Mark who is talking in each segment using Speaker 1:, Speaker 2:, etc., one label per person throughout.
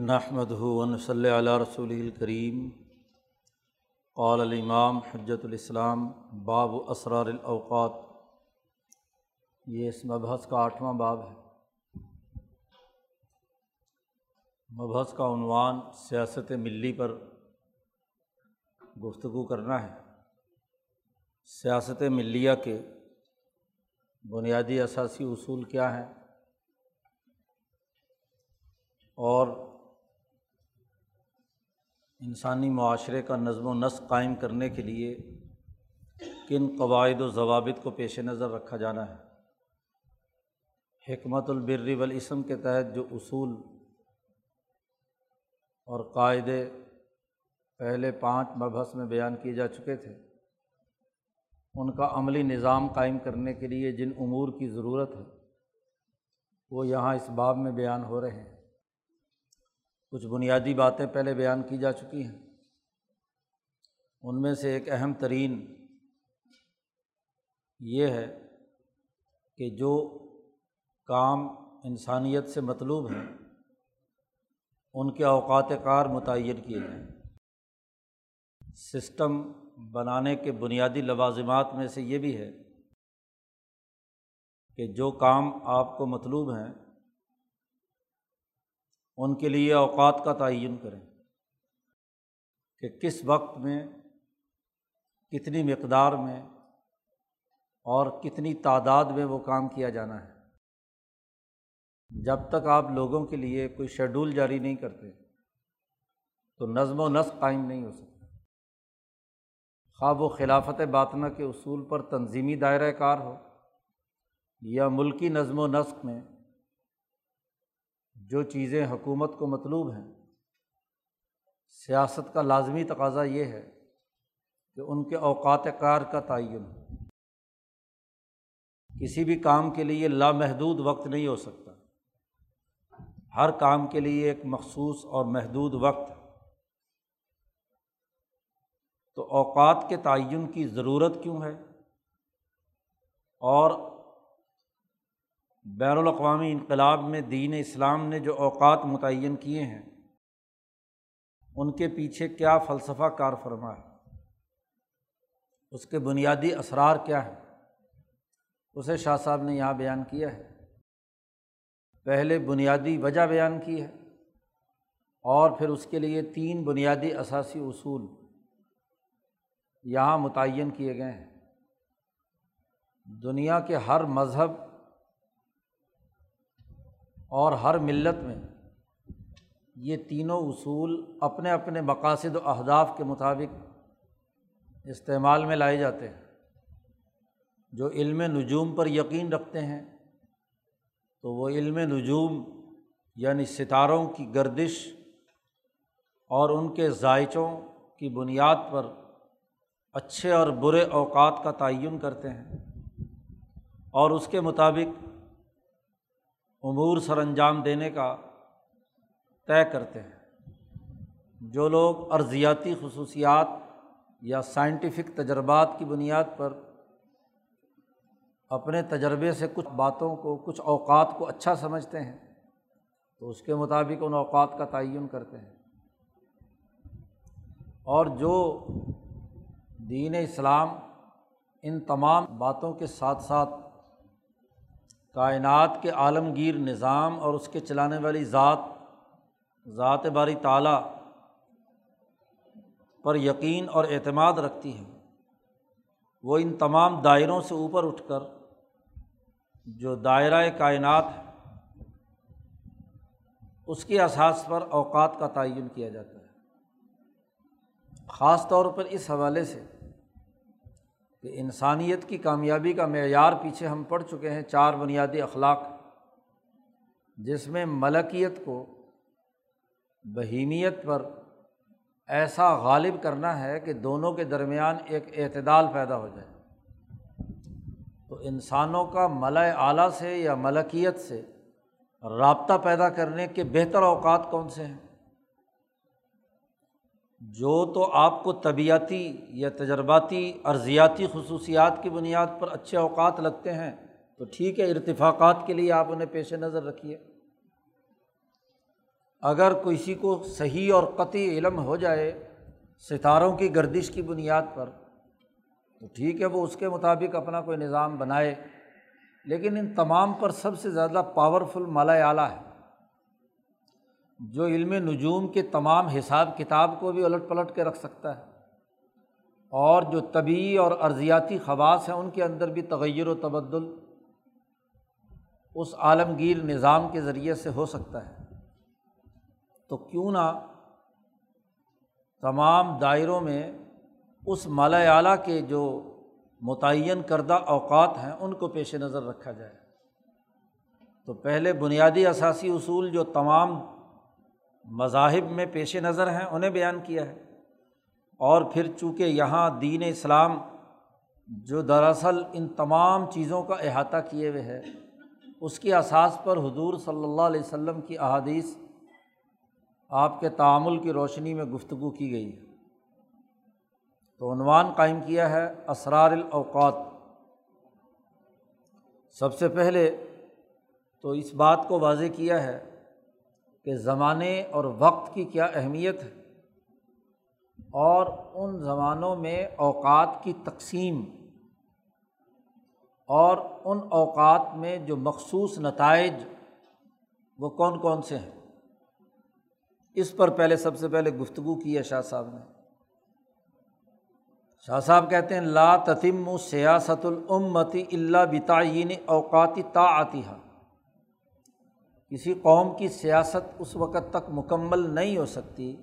Speaker 1: نحمد ہُون صلی اللہ رسول الکریم قال الامام حجت الاسلام باب اسرار الاوقات یہ اس مبحث کا آٹھواں باب ہے۔ مبحث کا عنوان سیاست ملی پر گفتگو کرنا ہے۔ سیاست ملیہ کے بنیادی اثاثی اصول کیا ہیں؟ اور انسانی معاشرے کا نظم و نسق قائم کرنے کے لیے کن قواعد و ضوابط کو پیش نظر رکھا جانا ہے؟ حکمت البر والاسم کے تحت جو اصول اور قاعدے پہلے پانچ مبحث میں بیان کیے جا چکے تھے، ان کا عملی نظام قائم کرنے کے لیے جن امور کی ضرورت ہے، وہ یہاں اس باب میں بیان ہو رہے ہیں۔ کچھ بنیادی باتیں پہلے بیان کی جا چکی ہیں۔ ان میں سے ایک اہم ترین یہ ہے کہ جو کام انسانیت سے مطلوب ہیں، ان کے اوقات کار متعین کیے جائیں۔ سسٹم بنانے کے بنیادی لوازمات میں سے یہ بھی ہے کہ جو کام آپ کو مطلوب ہیں ان کے لیے اوقات کا تعین کریں کہ کس وقت میں، کتنی مقدار میں اور کتنی تعداد میں وہ کام کیا جانا ہے۔ جب تک آپ لوگوں کے لیے کوئی شیڈول جاری نہیں کرتے، تو نظم و نسق قائم نہیں ہو سکتا۔ خواب و خلافت باطنہ کے اصول پر تنظیمی دائرۂ کار ہو یا ملکی نظم و نسق میں جو چیزیں حکومت کو مطلوب ہیں، سیاست کا لازمی تقاضا یہ ہے کہ ان کے اوقات کار کا تعین کسی بھی کام کے لیے لامحدود وقت نہیں ہو سکتا۔ ہر کام کے لیے ایک مخصوص اور محدود وقت تو اوقات کے تعین کی ضرورت کیوں ہے؟ اور بین الاقوامی انقلاب میں دین اسلام نے جو اوقات متعین کیے ہیں، ان کے پیچھے کیا فلسفہ کار فرما ہے؟ اس کے بنیادی اثرار کیا ہیں؟ اسے شاہ صاحب نے یہاں بیان کیا ہے۔ پہلے بنیادی وجہ بیان کی ہے اور پھر اس کے لیے تین بنیادی اثاثی اصول یہاں متعین کیے گئے ہیں۔ دنیا کے ہر مذہب اور ہر ملت میں یہ تینوں اصول اپنے اپنے مقاصد و اہداف کے مطابق استعمال میں لائے جاتے ہیں۔ جو علم نجوم پر یقین رکھتے ہیں، تو وہ علم نجوم یعنی ستاروں کی گردش اور ان کے ذائچوں کی بنیاد پر اچھے اور برے اوقات کا تعین کرتے ہیں اور اس کے مطابق امور سر انجام دینے کا طے کرتے ہیں۔ جو لوگ ارضیاتی خصوصیات یا سائنٹیفک تجربات کی بنیاد پر اپنے تجربے سے کچھ باتوں کو، کچھ اوقات کو اچھا سمجھتے ہیں، تو اس کے مطابق ان اوقات کا تعین کرتے ہیں۔ اور جو دین اسلام ان تمام باتوں کے ساتھ ساتھ کائنات کے عالمگیر نظام اور اس کے چلانے والی ذات ذات باری تعلیٰ پر یقین اور اعتماد رکھتی ہے وہ ان تمام دائروں سے اوپر اٹھ کر جو دائرۂ کائنات ہے، اس کے اساس پر اوقات کا تعین کیا جاتا ہے۔ خاص طور پر اس حوالے سے کہ انسانیت کی کامیابی کا معیار پیچھے ہم پڑھ چکے ہیں، چار بنیادی اخلاق جس میں ملکیت کو بہیمیت پر ایسا غالب کرنا ہے کہ دونوں کے درمیان ایک اعتدال پیدا ہو جائے۔ تو انسانوں کا ملۂ اعلیٰ سے یا ملکیت سے رابطہ پیدا کرنے کے بہتر اوقات کون سے ہیں؟ جو تو آپ کو طبیعتی یا تجرباتی ارضیاتی خصوصیات کی بنیاد پر اچھے اوقات لگتے ہیں، تو ٹھیک ہے، ارتفاقات کے لیے آپ انہیں پیش نظر رکھیے۔ اگر کسی کو صحیح اور قطعی علم ہو جائے ستاروں کی گردش کی بنیاد پر، تو ٹھیک ہے، وہ اس کے مطابق اپنا کوئی نظام بنائے۔ لیکن ان تمام پر سب سے زیادہ پاورفل مالا اعلیٰ ہے۔ جو علم نجوم کے تمام حساب کتاب کو بھی الٹ پلٹ کے رکھ سکتا ہے اور جو طبی اور ارضیاتی خواص ہیں ان کے اندر بھی تغیر و تبدل اس عالمگیر نظام کے ذریعے سے ہو سکتا ہے۔ تو کیوں نہ تمام دائروں میں اس مالا اعلیٰ کے جو متعین کردہ اوقات ہیں ان کو پیش نظر رکھا جائے۔ تو پہلے بنیادی اثاثی اصول جو تمام مذاہب میں پیش نظر ہیں، انہیں بیان کیا ہے۔ اور پھر چونکہ یہاں دین اسلام جو دراصل ان تمام چیزوں کا احاطہ کیے ہوئے ہے، اس کی اساس پر حضور صلی اللہ علیہ وسلم کی احادیث آپ کے تعامل کی روشنی میں گفتگو کی گئی ہے۔ تو عنوان قائم کیا ہے، اسرار الاوقات۔ سب سے پہلے تو اس بات کو واضح کیا ہے کہ زمانے اور وقت کی کیا اہمیت ہے اور ان زمانوں میں اوقات کی تقسیم اور ان اوقات میں جو مخصوص نتائج وہ کون کون سے ہیں؟ اس پر پہلے سب سے پہلے گفتگو کی ہے شاہ صاحب نے۔ شاہ صاحب کہتے ہیں، لا تتم و سیاست العمتی اللہ بتعین اوقاتی تا آتی کسی قوم کی سیاست اس وقت تک مکمل نہیں ہو سکتی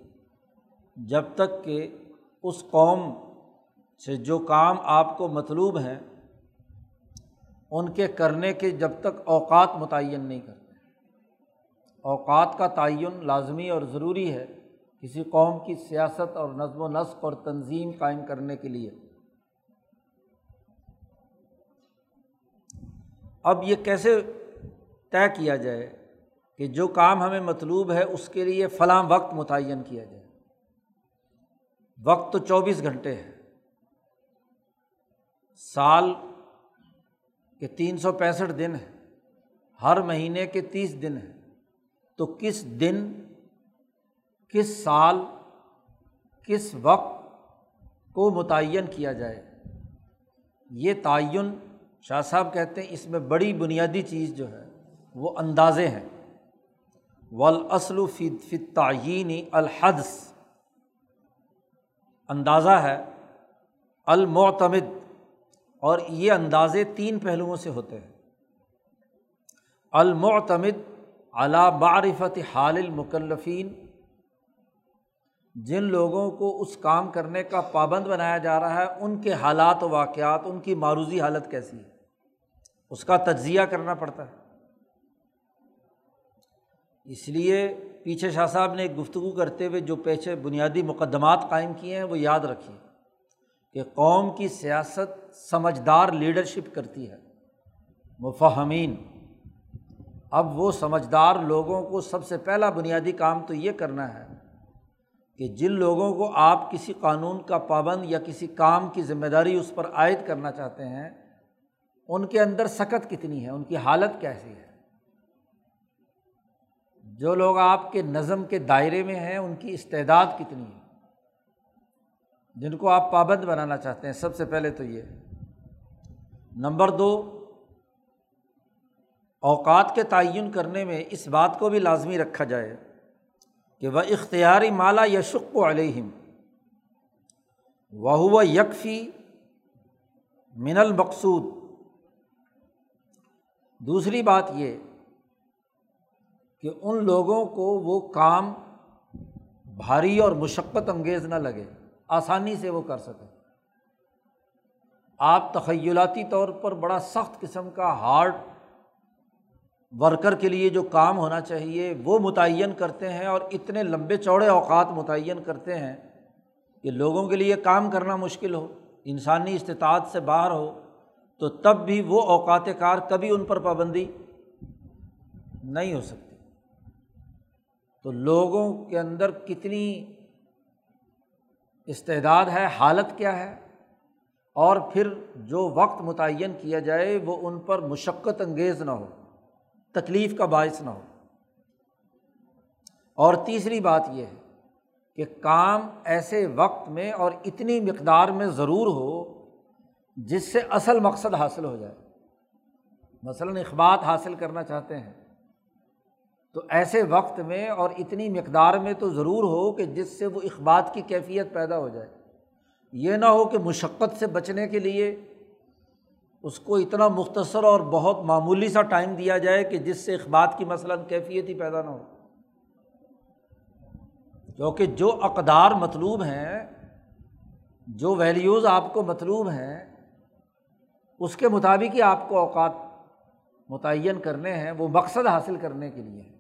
Speaker 1: جب تک کہ اس قوم سے جو کام آپ کو مطلوب ہیں، ان کے کرنے کے جب تک اوقات متعین نہیں کرتے۔ اوقات کا تعین لازمی اور ضروری ہے کسی قوم کی سیاست اور نظم و نسق اور تنظیم قائم کرنے کے لیے۔ اب یہ کیسے طے کیا جائے؟ کہ جو کام ہمیں مطلوب ہے اس کے لیے فلاں وقت متعین کیا جائے۔ وقت تو چوبیس گھنٹے ہے سال کے تین سو پینسٹھ دن ہے ہر مہینے کے تیس دن ہیں۔ تو کس دن، کس سال، کس وقت کو متعین کیا جائے؟ یہ تعین شاہ صاحب کہتے ہیں اس میں بڑی بنیادی چیز جو ہے وہ اندازے ہیں۔ ولاصل فی تعینی الحدس اندازہ ہے، المعتمد، اور یہ اندازے تین پہلوؤں سے ہوتے ہیں۔ المعتمد علا معرفت حال المکلفین، جن لوگوں کو اس کام کرنے کا پابند بنایا جا رہا ہے، ان کے حالات و واقعات، ان کی معروضی حالت کیسی ہے، اس کا تجزیہ کرنا پڑتا ہے۔ اس لیے پیچھے شاہ صاحب نے ایک گفتگو کرتے ہوئے جو پیچھے بنیادی مقدمات قائم کیے ہیں وہ یاد رکھیے کہ قوم کی سیاست سمجھدار لیڈرشپ کرتی ہے مفہمین اب وہ سمجھدار لوگوں کو سب سے پہلا بنیادی کام تو یہ کرنا ہے کہ جن لوگوں کو آپ کسی قانون کا پابند یا کسی کام کی ذمہ داری اس پر عائد کرنا چاہتے ہیں، ان کے اندر سخت کتنی ہے، ان کی حالت کیسی ہے؟ جو لوگ آپ کے نظم کے دائرے میں ہیں، ان کی استعداد کتنی ہے؟ جن کو آپ پابند بنانا چاہتے ہیں، سب سے پہلے تو یہ۔ نمبر دو، اوقات کے تعین کرنے میں اس بات کو بھی لازمی رکھا جائے کہ وہ اختیاری مالا یشق و علیہم وہ یکفی من المقصود۔ دوسری بات یہ کہ ان لوگوں کو وہ کام بھاری اور مشقت انگیز نہ لگے، آسانی سے وہ کر سکیں۔ آپ تخیلاتی طور پر بڑا سخت قسم کا ہارڈ ورکر کے لیے جو کام ہونا چاہیے، وہ متعین کرتے ہیں اور اتنے لمبے چوڑے اوقات متعین کرتے ہیں کہ لوگوں کے لیے کام کرنا مشکل ہو، انسانی استطاعت سے باہر ہو، تو تب بھی وہ اوقات کار کبھی ان پر پابندی نہیں ہو سکتی۔ تو لوگوں کے اندر کتنی استعداد ہے، حالت کیا ہے؟ اور پھر جو وقت متعین کیا جائے، وہ ان پر مشقت انگیز نہ ہو، تکلیف کا باعث نہ ہو۔ اور تیسری بات یہ ہے کہ کام ایسے وقت میں اور اتنی مقدار میں ضرور ہو جس سے اصل مقصد حاصل ہو جائے۔ مثلاً اخبات حاصل کرنا چاہتے ہیں۔ تو ایسے وقت میں اور اتنی مقدار میں تو ضرور ہو کہ جس سے وہ اخبات کی کیفیت پیدا ہو جائے۔ یہ نہ ہو کہ مشقت سے بچنے کے لیے اس کو اتنا مختصر اور بہت معمولی سا ٹائم دیا جائے کہ جس سے اخبات کی مثلاً کیفیت ہی پیدا نہ ہو۔ کیونکہ جو اقدار مطلوب ہیں، جو ویلیوز آپ کو مطلوب ہیں، اس کے مطابق ہی آپ کو اوقات متعین کرنے ہیں، وہ مقصد حاصل کرنے کے لیے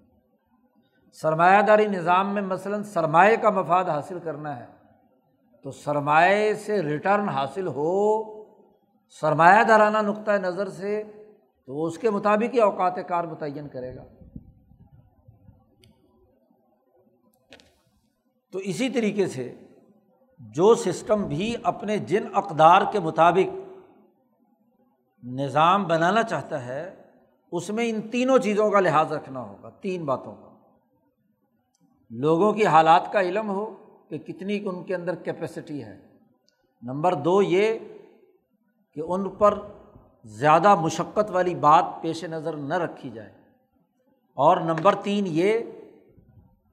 Speaker 1: سرمایہ داری نظام میں مثلاً سرمایہ کا مفاد حاصل کرنا ہے، تو سرمایہ سے ریٹرن حاصل ہو، سرمایہ دارانہ نقطۂ نظر سے، تو وہ اس کے مطابق ہی اوقات کار متعین کرے گا۔ تو اسی طریقے سے جو سسٹم بھی اپنے جن اقدار کے مطابق نظام بنانا چاہتا ہے، اس میں ان تینوں چیزوں کا لحاظ رکھنا ہوگا، تین باتوں کا۔ لوگوں کی حالات کا علم ہو کہ کتنی ان کے اندر کیپیسٹی ہے۔ نمبر دو یہ کہ ان پر زیادہ مشقت والی بات پیش نظر نہ رکھی جائے۔ اور نمبر تین یہ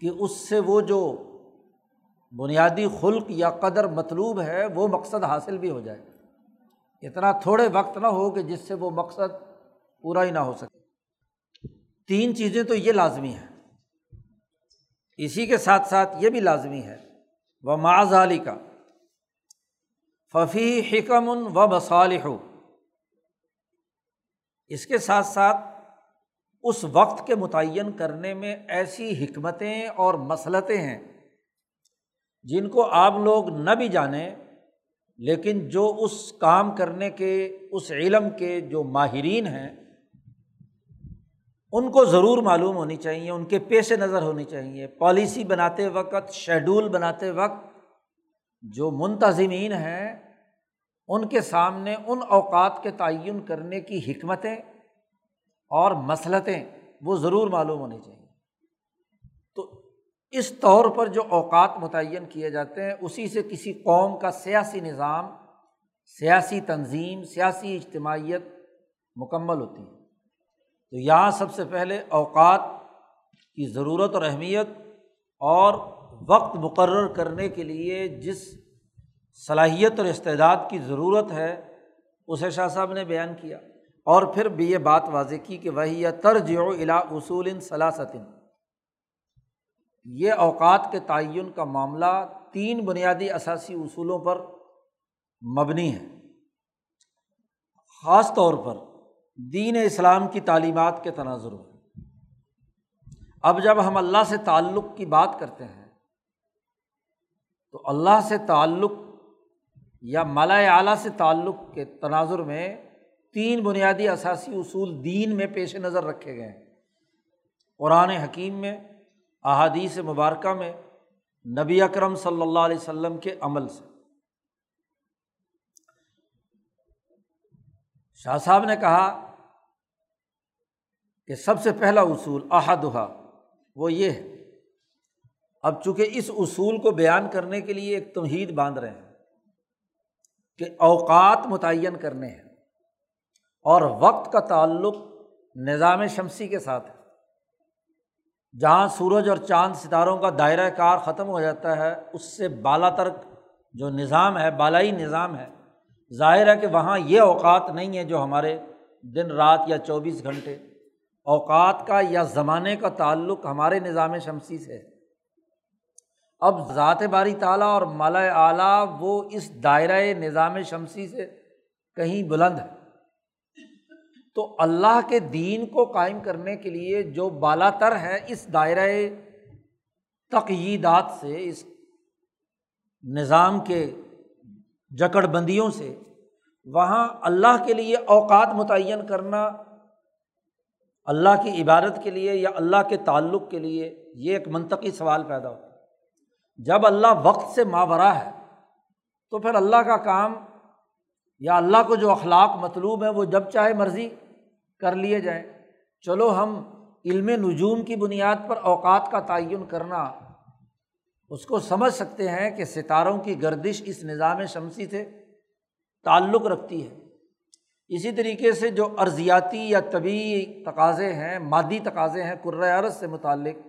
Speaker 1: کہ اس سے وہ جو بنیادی خلق یا قدر مطلوب ہے، وہ مقصد حاصل بھی ہو جائے۔ اتنا تھوڑے وقت نہ ہو کہ جس سے وہ مقصد پورا ہی نہ ہو سکے۔ تین چیزیں تو یہ لازمی ہیں۔ اسی کے ساتھ ساتھ یہ بھی لازمی ہے۔ وہ معذ علی کا ففی حکم و مصالح۔ اس کے ساتھ ساتھ اس وقت کے متعین کرنے میں ایسی حکمتیں اور مسلطیں ہیں جن کو آپ لوگ نہ بھی جانیں، لیکن جو اس کام کرنے کے، اس علم کے، جو ماہرین ہیں ان کو ضرور معلوم ہونی چاہیے، ان کے پیش نظر ہونی چاہیے۔ پالیسی بناتے وقت شیڈول بناتے وقت جو منتظمین ہیں، ان کے سامنے ان اوقات کے تعین کرنے کی حکمتیں اور مسلطیں وہ ضرور معلوم ہونی چاہیے۔ تو اس طور پر جو اوقات متعین کیے جاتے ہیں، اسی سے کسی قوم کا سیاسی نظام، سیاسی تنظیم، سیاسی اجتماعیت مکمل ہوتی ہے۔ تو یہاں سب سے پہلے اوقات کی ضرورت اور اہمیت اور وقت مقرر کرنے کے لیے جس صلاحیت اور استعداد کی ضرورت ہے، اسے شاہ صاحب نے بیان کیا۔ اور پھر بھی یہ بات واضح کی کہ وہی یا طرز و الا اصول صلاثتن یہ اوقات کے تعین کا معاملہ تین بنیادی اثاثی اصولوں پر مبنی ہے۔ خاص طور پر دین اسلام کی تعلیمات کے تناظر میں اب جب ہم اللہ سے تعلق کی بات کرتے ہیں، تو اللہ سے تعلق یا مالا اعلیٰ سے تعلق کے تناظر میں تین بنیادی اثاثی اصول دین میں پیش نظر رکھے گئے ہیں۔ قرآن حکیم میں، احادیث مبارکہ میں، نبی اکرم صلی اللہ علیہ وسلم کے عمل سے۔ شاہ صاحب نے کہا کہ سب سے پہلا اصول احدہ وہ یہ ہے۔ اب چونکہ اس اصول کو بیان کرنے کے لیے ایک تمہید باندھ رہے ہیں کہ اوقات متعین کرنے ہیں اور وقت کا تعلق نظام شمسی کے ساتھ ہے۔ جہاں سورج اور چاند ستاروں کا دائرۂ کار ختم ہو جاتا ہے، اس سے بالا ترک جو نظام ہے، بالائی نظام ہے، ظاہر ہے کہ وہاں یہ اوقات نہیں ہے جو ہمارے دن، رات یا چوبیس گھنٹے اوقات کا یا زمانے کا تعلق ہمارے نظام شمسی سے ہے۔ اب ذات باری تعالیٰ اور مالا اعلیٰ وہ اس دائرۂ نظام شمسی سے کہیں بلند ہے تو اللہ کے دین کو قائم کرنے کے لیے جو بالا تر ہے اس دائرۂ تقییدات سے، اس نظام کے جکڑ بندیوں سے، وہاں اللہ کے لیے اوقات متعین کرنا اللہ کی عبادت کے لیے یا اللہ کے تعلق کے لیے یہ ایک منطقی سوال پیدا ہوتا ہے۔ جب اللہ وقت سے ماورا ہے، تو پھر اللہ کا کام یا اللہ کو جو اخلاق مطلوب ہیں، وہ جب چاہے مرضی کر لیے جائیں۔ چلو ہم علم نجوم کی بنیاد پر اوقات کا تعین کرنا، اس کو سمجھ سکتے ہیں کہ ستاروں کی گردش اس نظام شمسی سے تعلق رکھتی ہے۔ اسی طریقے سے جو ارضیاتی یا طبی تقاضے ہیں، مادی تقاضے ہیں عرض سے متعلق،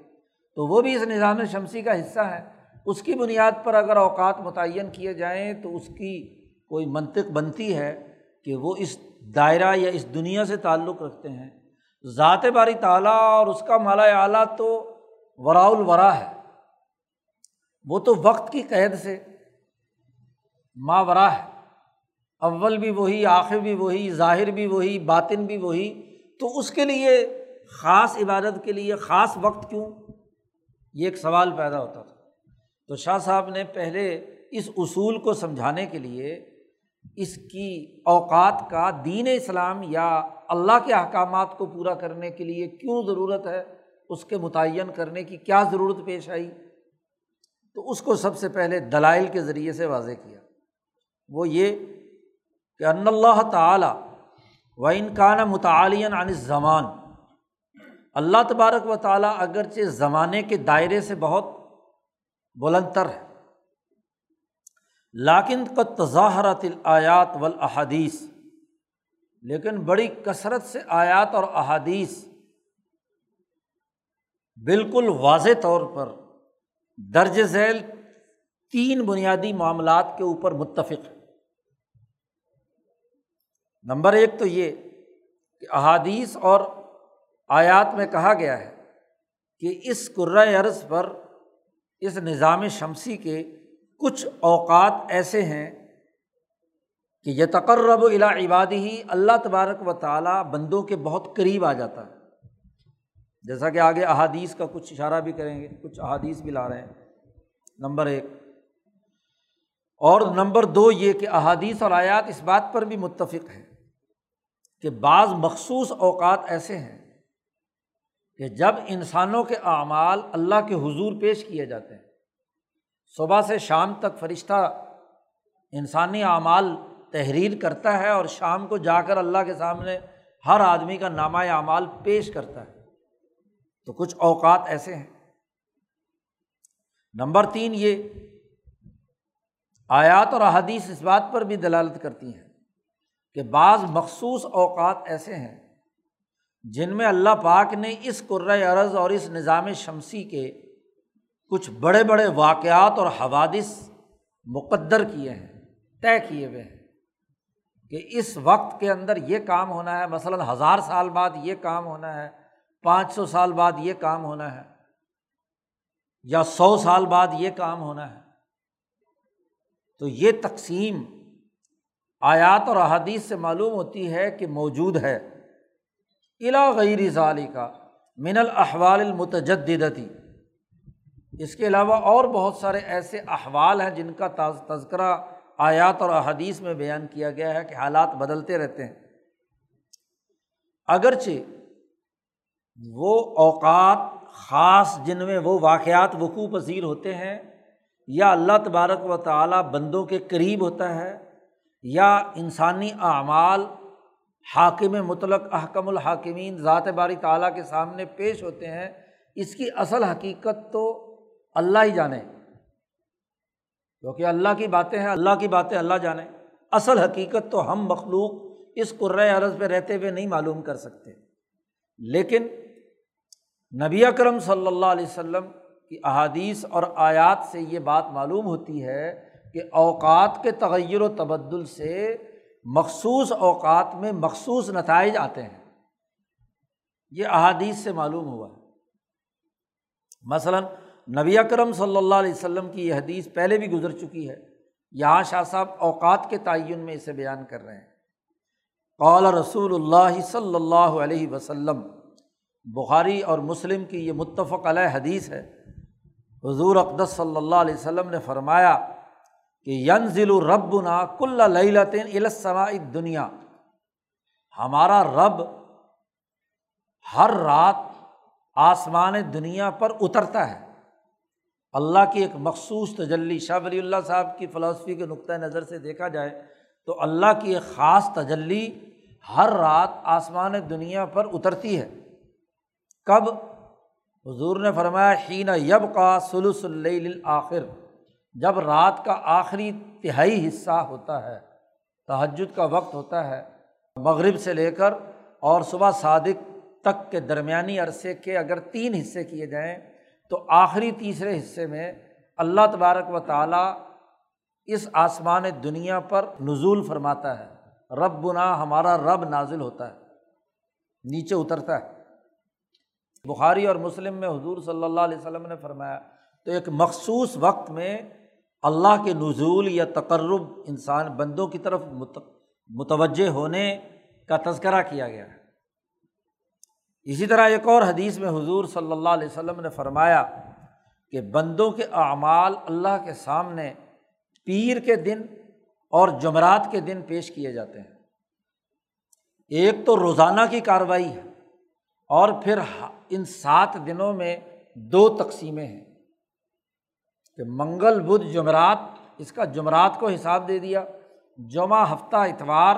Speaker 1: تو وہ بھی اس نظام شمسی کا حصہ ہے اس کی بنیاد پر اگر اوقات متعین کیے جائیں تو اس کی کوئی منطق بنتی ہے کہ وہ اس دائرہ یا اس دنیا سے تعلق رکھتے ہیں۔ ذات باری تعالیٰ اور اس کا مالا اعلیٰ تو ورا الورا ہے۔ وہ تو وقت کی قید سے ماورا ہے۔ اول بھی وہی، آخر بھی وہی، ظاہر بھی وہی، باطن بھی وہی، تو اس کے لیے خاص عبادت کے لیے خاص وقت کیوں؟ یہ ایک سوال پیدا ہوتا تھا۔ تو شاہ صاحب نے پہلے اس اصول کو سمجھانے کے لیے اس کی اوقات کا دین اسلام یا اللہ کے احکامات کو پورا کرنے کے لیے کیوں ضرورت ہے، اس کے متعین کرنے کی کیا ضرورت پیش آئی؟ تو اس کو سب سے پہلے دلائل کے ذریعے سے واضح کیا۔ وہ یہ کہ ان اللہ تعالیٰ و انکان متعلین عن زمان اللہ تبارک و تعالیٰ اگرچہ زمانے کے دائرے سے بہت بلند تر ہے، لاکن کا تظاہرات آیات و احادیث لیکن بڑی کثرت سے آیات اور احادیث بالکل واضح طور پر درج ذیل تین بنیادی معاملات کے اوپر متفق ہے نمبر ایک تو یہ کہ احادیث اور آیات میں کہا گیا ہے کہ اس عرض پر اس نظام شمسی کے کچھ اوقات ایسے ہیں کہ یہ تقرب الا عبادی ہی اللہ تبارک و تعالیٰ بندوں کے بہت قریب آ جاتا ہے۔ جیسا کہ آگے احادیث کا کچھ اشارہ بھی کریں گے، کچھ احادیث بھی لا رہے ہیں۔ نمبر ایک۔ اور نمبر دو یہ کہ احادیث اور آیات اس بات پر بھی متفق ہے کہ بعض مخصوص اوقات ایسے ہیں کہ جب انسانوں کے اعمال اللہ کے حضور پیش کیے جاتے ہیں، صبح سے شام تک فرشتہ انسانی اعمال تحریر کرتا ہے اور شام کو جا کر اللہ کے سامنے ہر آدمی کا نامہ اعمال پیش کرتا ہے۔ تو کچھ اوقات ایسے ہیں۔ نمبر تین یہ، آیات اور احادیث اس بات پر بھی دلالت کرتی ہیں کہ بعض مخصوص اوقات ایسے ہیں جن میں اللہ پاک نے اس عرض اور اس نظام شمسی کے کچھ بڑے بڑے واقعات اور حوادث مقدر کیے ہیں، طے کیے ہوئے ہیں کہ اس وقت کے اندر یہ کام ہونا ہے، مثلاً ہزار سال بعد یہ کام ہونا ہے، پانچ سو سال بعد یہ کام ہونا ہے، یا سو سال بعد یہ کام ہونا ہے۔ تو یہ تقسیم آیات اور احادیث سے معلوم ہوتی ہے کہ موجود ہے۔ الا غیر ظالی کا من الاحوال المتجدتی اس کے علاوہ اور بہت سارے ایسے احوال ہیں جن کا تذکرہ آیات اور احادیث میں بیان کیا گیا ہے کہ حالات بدلتے رہتے ہیں۔ اگرچہ وہ اوقات خاص جن میں وہ واقعات وقوع پذیر ہوتے ہیں یا اللہ تبارک و تعالیٰ بندوں کے قریب ہوتا ہے یا انسانی اعمال حاکم مطلق احکم الحاکمین ذات باری تعالیٰ کے سامنے پیش ہوتے ہیں، اس کی اصل حقیقت تو اللہ ہی جانے۔ کیونکہ اللہ کی باتیں ہیں، اللہ کی باتیں اللہ جانے۔ اصل حقیقت تو ہم مخلوق اس عرض پہ رہتے ہوئے نہیں معلوم کر سکتے۔ لیکن نبی اکرم صلی اللہ علیہ وسلم کی احادیث اور آیات سے یہ بات معلوم ہوتی ہے کہ اوقات کے تغیر و تبدل سے مخصوص اوقات میں مخصوص نتائج آتے ہیں۔ یہ احادیث سے معلوم ہوا ہے۔ مثلاً نبی اکرم صلی اللہ علیہ وسلم کی یہ حدیث پہلے بھی گزر چکی ہے۔ یہاں شاہ صاحب اوقات کے تعین میں اسے بیان کر رہے ہیں۔ قال رسول اللہ صلی اللہ علیہ وسلم، بخاری اور مسلم کی یہ متفق علیہ حدیث ہے۔ حضور اقدس صلی اللہ علیہ وسلم نے فرمایا کہ ین ضلع رب نا کل لطین السما دنیا ہمارا رب ہر رات آسمان دنیا پر اترتا ہے۔ اللہ کی ایک مخصوص تجلی، شاہ ولی اللہ صاحب کی فلاسفی کے نقطۂ نظر سے دیکھا جائے تو اللہ کی ایک خاص تجلی ہر رات آسمان دنیا پر اترتی ہے۔ کب؟ حضور نے فرمایا ہین یب کا سلس آخر جب رات کا آخری تہائی حصہ ہوتا ہے، تہجد کا وقت ہوتا ہے، مغرب سے لے کر اور صبح صادق تک کے درمیانی عرصے کے اگر تین حصے کیے جائیں، تو آخری تیسرے حصے میں اللہ تبارک و تعالیٰ اس آسمان دنیا پر نزول فرماتا ہے۔ رب بنا ہمارا رب نازل ہوتا ہے، نیچے اترتا ہے۔ بخاری اور مسلم میں حضور صلی اللہ علیہ وسلم نے فرمایا، تو ایک مخصوص وقت میں اللہ کے نزول یا تقرب انسان بندوں کی طرف متوجہ ہونے کا تذکرہ کیا گیا ہے۔ اسی طرح ایک اور حدیث میں حضور صلی اللہ علیہ وسلم نے فرمایا کہ بندوں کے اعمال اللہ کے سامنے پیر کے دن اور جمعرات کے دن پیش کیے جاتے ہیں۔ ایک تو روزانہ کی کارروائی ہے اور پھر ان سات دنوں میں دو تقسیمیں ہیں۔ کہ منگل بدھ جمعرات، اس کا جمعرات کو حساب دے دیا، جمعہ ہفتہ اتوار،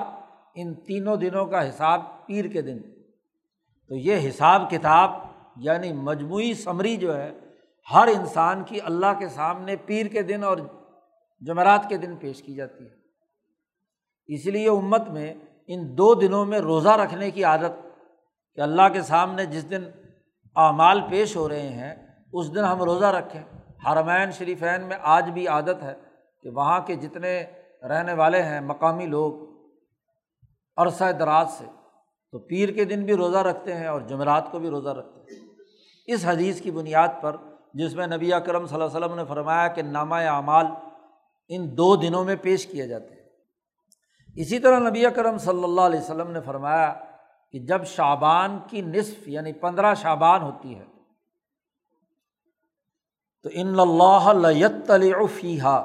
Speaker 1: ان تینوں دنوں کا حساب پیر کے دن۔ تو یہ حساب کتاب یعنی مجموعی سمری جو ہے، ہر انسان کی اللہ کے سامنے پیر کے دن اور جمعرات کے دن پیش کی جاتی ہے۔ اس لیے امت میں ان دو دنوں میں روزہ رکھنے کی عادت، کہ اللہ کے سامنے جس دن اعمال پیش ہو رہے ہیں، اس دن ہم روزہ رکھیں۔ حرمین شریفین میں آج بھی عادت ہے کہ وہاں کے جتنے رہنے والے ہیں، مقامی لوگ عرصہ دراز سے تو پیر کے دن بھی روزہ رکھتے ہیں اور جمعرات کو بھی روزہ رکھتے ہیں۔ اس حدیث کی بنیاد پر جس میں نبی کرم صلی اللہ علیہ وسلم نے فرمایا کہ نامہ اعمال ان دو دنوں میں پیش کیے جاتے ہیں۔ اسی طرح نبی کرم صلی اللہ علیہ وسلم نے فرمایا کہ جب شعبان کی نصف یعنی پندرہ شعبان ہوتی ہے تو ان۔ اللہ فیحا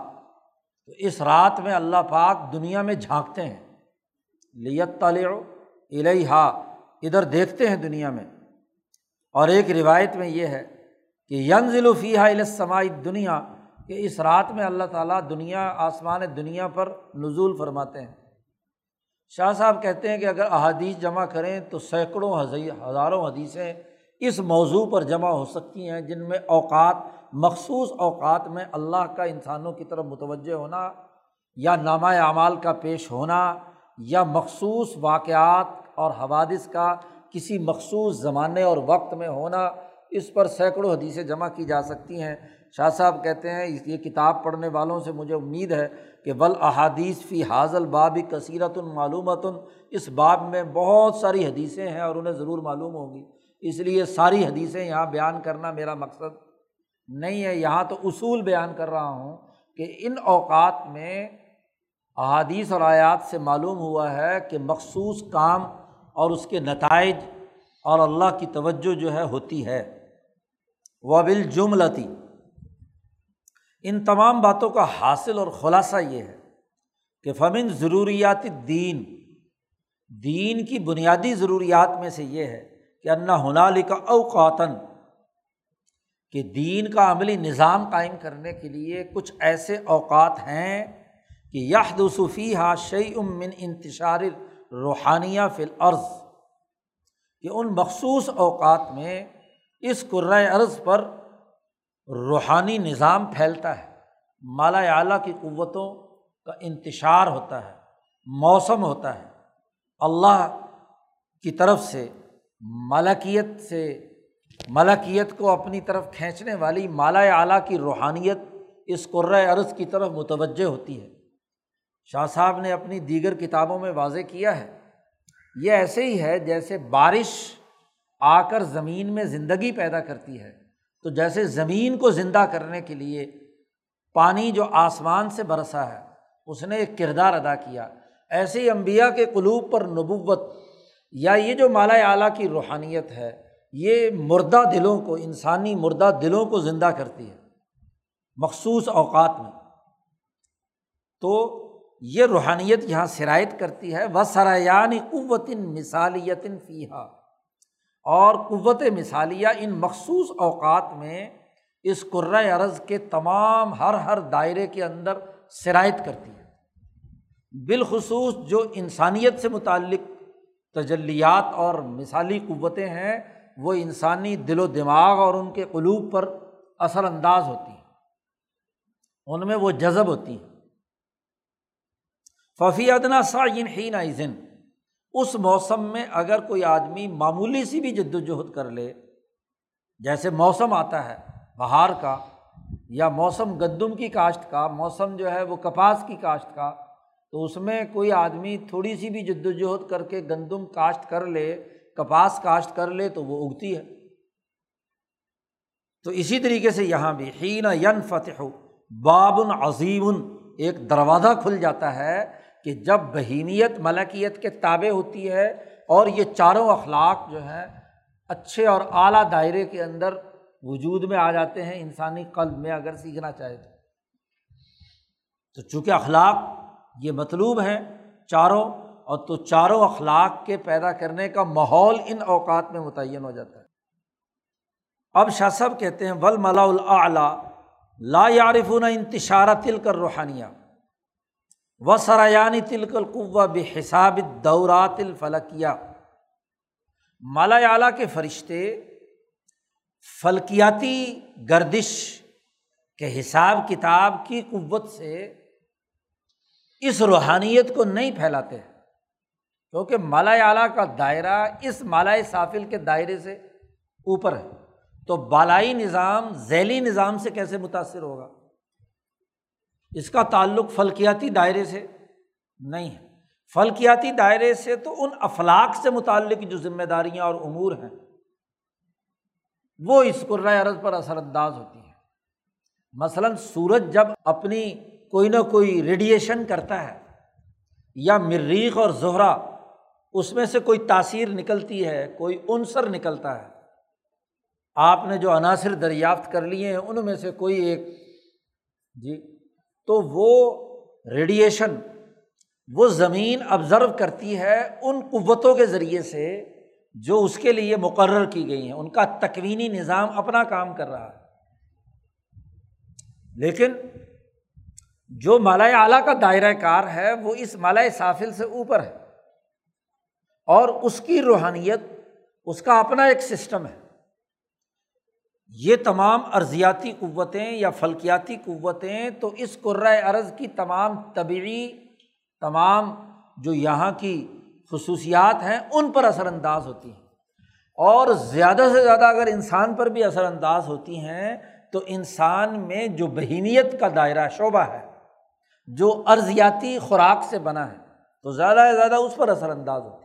Speaker 1: تو اس رات میں اللہ پاک دنیا میں جھانکتے ہیں لیت الحا ادھر دیکھتے ہیں دنیا میں۔ اور ایک روایت میں یہ ہے کہ ینزل فیحا السماعی دنیا کہ اس رات میں اللہ تعالیٰ دنیا، آسمان دنیا پر نزول فرماتے ہیں۔ شاہ صاحب کہتے ہیں کہ اگر احادیث جمع کریں تو سینکڑوں ہزاروں حدیثیں اس موضوع پر جمع ہو سکتی ہیں، جن میں اوقات مخصوص اوقات میں اللہ کا انسانوں کی طرف متوجہ ہونا یا نامہ اعمال کا پیش ہونا یا مخصوص واقعات اور حوادث کا کسی مخصوص زمانے اور وقت میں ہونا، اس پر سینکڑوں حدیثیں جمع کی جا سکتی ہیں۔ شاہ صاحب کہتے ہیں یہ کتاب پڑھنے والوں سے مجھے امید ہے کہ بل احادیث فی حاضل باب کثیرت المعلومات اس باب میں بہت ساری حدیثیں ہیں اور انہیں ضرور معلوم ہوں گی۔ اس لیے ساری حدیثیں یہاں بیان کرنا میرا مقصد نہیں ہے۔ یہاں تو اصول بیان کر رہا ہوں کہ ان اوقات میں احادیث اور آیات سے معلوم ہوا ہے کہ مخصوص کام اور اس کے نتائج اور اللہ کی توجہ جو ہے ہوتی ہے۔ وبل جملتی ان تمام باتوں کا حاصل اور خلاصہ یہ ہے کہ فمن ضروریات دین دین کی بنیادی ضروریات میں سے یہ ہے کہ انا ہنالی کا اوقاتن کہ دین کا عملی نظام قائم کرنے کے لیے کچھ ایسے اوقات ہیں کہ یادوصفی ہا شعی امن انتشار روحانیہ فی العرض کہ ان مخصوص اوقات میں اس قرۂۂ عرض پر روحانی نظام پھیلتا ہے، مالا اعلیٰ کی قوتوں کا انتشار ہوتا ہے، موسم ہوتا ہے۔ اللہ کی طرف سے، ملکیت سے ملکیت کو اپنی طرف کھینچنے والی مالا اعلیٰ کی روحانیت اس قرۂۂ عرض کی طرف متوجہ ہوتی ہے۔ شاہ صاحب نے اپنی دیگر کتابوں میں واضح کیا ہے۔ یہ ایسے ہی ہے جیسے بارش آ کر زمین میں زندگی پیدا کرتی ہے۔ تو جیسے زمین کو زندہ کرنے کے لیے پانی جو آسمان سے برسا ہے، اس نے ایک کردار ادا کیا۔ ایسے ہی امبیا کے قلوب پر نبوت یا یہ جو مالا اعلیٰ کی روحانیت ہے یہ مردہ دلوں کو، انسانی مردہ دلوں کو زندہ کرتی ہے، مخصوص اوقات میں۔ تو یہ روحانیت یہاں شرائط کرتی ہے و سرایانی قوتن مثالیتن فیحا اور قوت مثالیہ ان مخصوص اوقات میں اس قرۂۂ عرض کے تمام ہر ہر دائرے کے اندر شرائط کرتی ہے۔ بالخصوص جو انسانیت سے متعلق تجلیات اور مثالی قوتیں ہیں وہ انسانی دل و دماغ اور ان کے قلوب پر اثر انداز ہوتی ہیں۔ ان میں وہ جذب ہوتی ہیں۔ ففی ادنا سعین ہی نائزن اس موسم میں اگر کوئی آدمی معمولی سی بھی جد وجہد کر لے، جیسے موسم آتا ہے بہار کا، یا موسم گندم کی کاشت کا، موسم جو ہے وہ کپاس کی کاشت کا، تو اس میں کوئی آدمی تھوڑی سی بھی جد وجہد کر کے گندم کاشت کر لے کپاس کاشت کر لے تو وہ اگتی ہے۔ تو اسی طریقے سے یہاں بھی ہین ین فتح بابن عظیم، ایک دروازہ کھل جاتا ہے کہ جب بہیمیت ملکیت کے تابع ہوتی ہے اور یہ چاروں اخلاق جو ہیں، اچھے اور اعلیٰ دائرے کے اندر وجود میں آ جاتے ہیں، انسانی قلب میں اگر سیکھنا چاہے تو۔ تو چونکہ اخلاق یہ مطلوب ہیں چاروں اور تو چاروں اخلاق کے پیدا کرنے کا ماحول ان اوقات میں متعین ہو جاتا ہے۔ اب شاہ صاحب کہتے ہیں، ول ملا الاعلیٰ لا یارفون انتشارہ تل کر روحانیہ و سرایانی تلکل قوا بے حساب دورات الفلکیہ۔ مالا اعلیٰ کے فرشتے فلکیاتی گردش کے حساب کتاب کی قوت سے اس روحانیت کو نہیں پھیلاتے۔ کیونکہ مالا اعلیٰ کا دائرہ اس مالا صافل کے دائرے سے اوپر ہے۔ تو بالائی نظام ذیلی نظام سے کیسے متاثر ہوگا؟ اس کا تعلق فلکیاتی دائرے سے نہیں ہے۔ فلکیاتی دائرے سے تو ان افلاق سے متعلق جو ذمہ داریاں اور امور ہیں، وہ اس قرۂۂ عرض پر اثر انداز ہوتی ہیں۔ مثلاً سورج جب اپنی کوئی نہ کوئی ریڈیئیشن کرتا ہے یا مریخ اور زہرا اس میں سے کوئی تاثیر نکلتی ہے، کوئی عنصر نکلتا ہے۔ آپ نے جو عناصر دریافت کر لیے ہیں، ان میں سے کوئی ایک۔ جی تو وہ ریڈیئیشن وہ زمین آبزرو کرتی ہے ان قوتوں کے ذریعے سے جو اس کے لیے مقرر کی گئی ہیں۔ ان کا تکوینی نظام اپنا کام کر رہا ہے۔ لیکن جو مالا اعلیٰ کا دائرۂ کار ہے، وہ اس مالا صافل سے اوپر ہے۔ اور اس کی روحانیت، اس کا اپنا ایک سسٹم ہے۔ یہ تمام ارضیاتی قوتیں یا فلکیاتی قوتیں تو اس قرۂۂ ارض کی تمام طبعی تمام جو یہاں کی خصوصیات ہیں، ان پر اثر انداز ہوتی ہیں۔ اور زیادہ سے زیادہ اگر انسان پر بھی اثر انداز ہوتی ہیں تو انسان میں جو بہیمیت کا دائرہ، شعبہ ہے، جو ارضیاتی خوراک سے بنا ہے، تو زیادہ سے زیادہ اس پر اثر انداز ہوتی ہے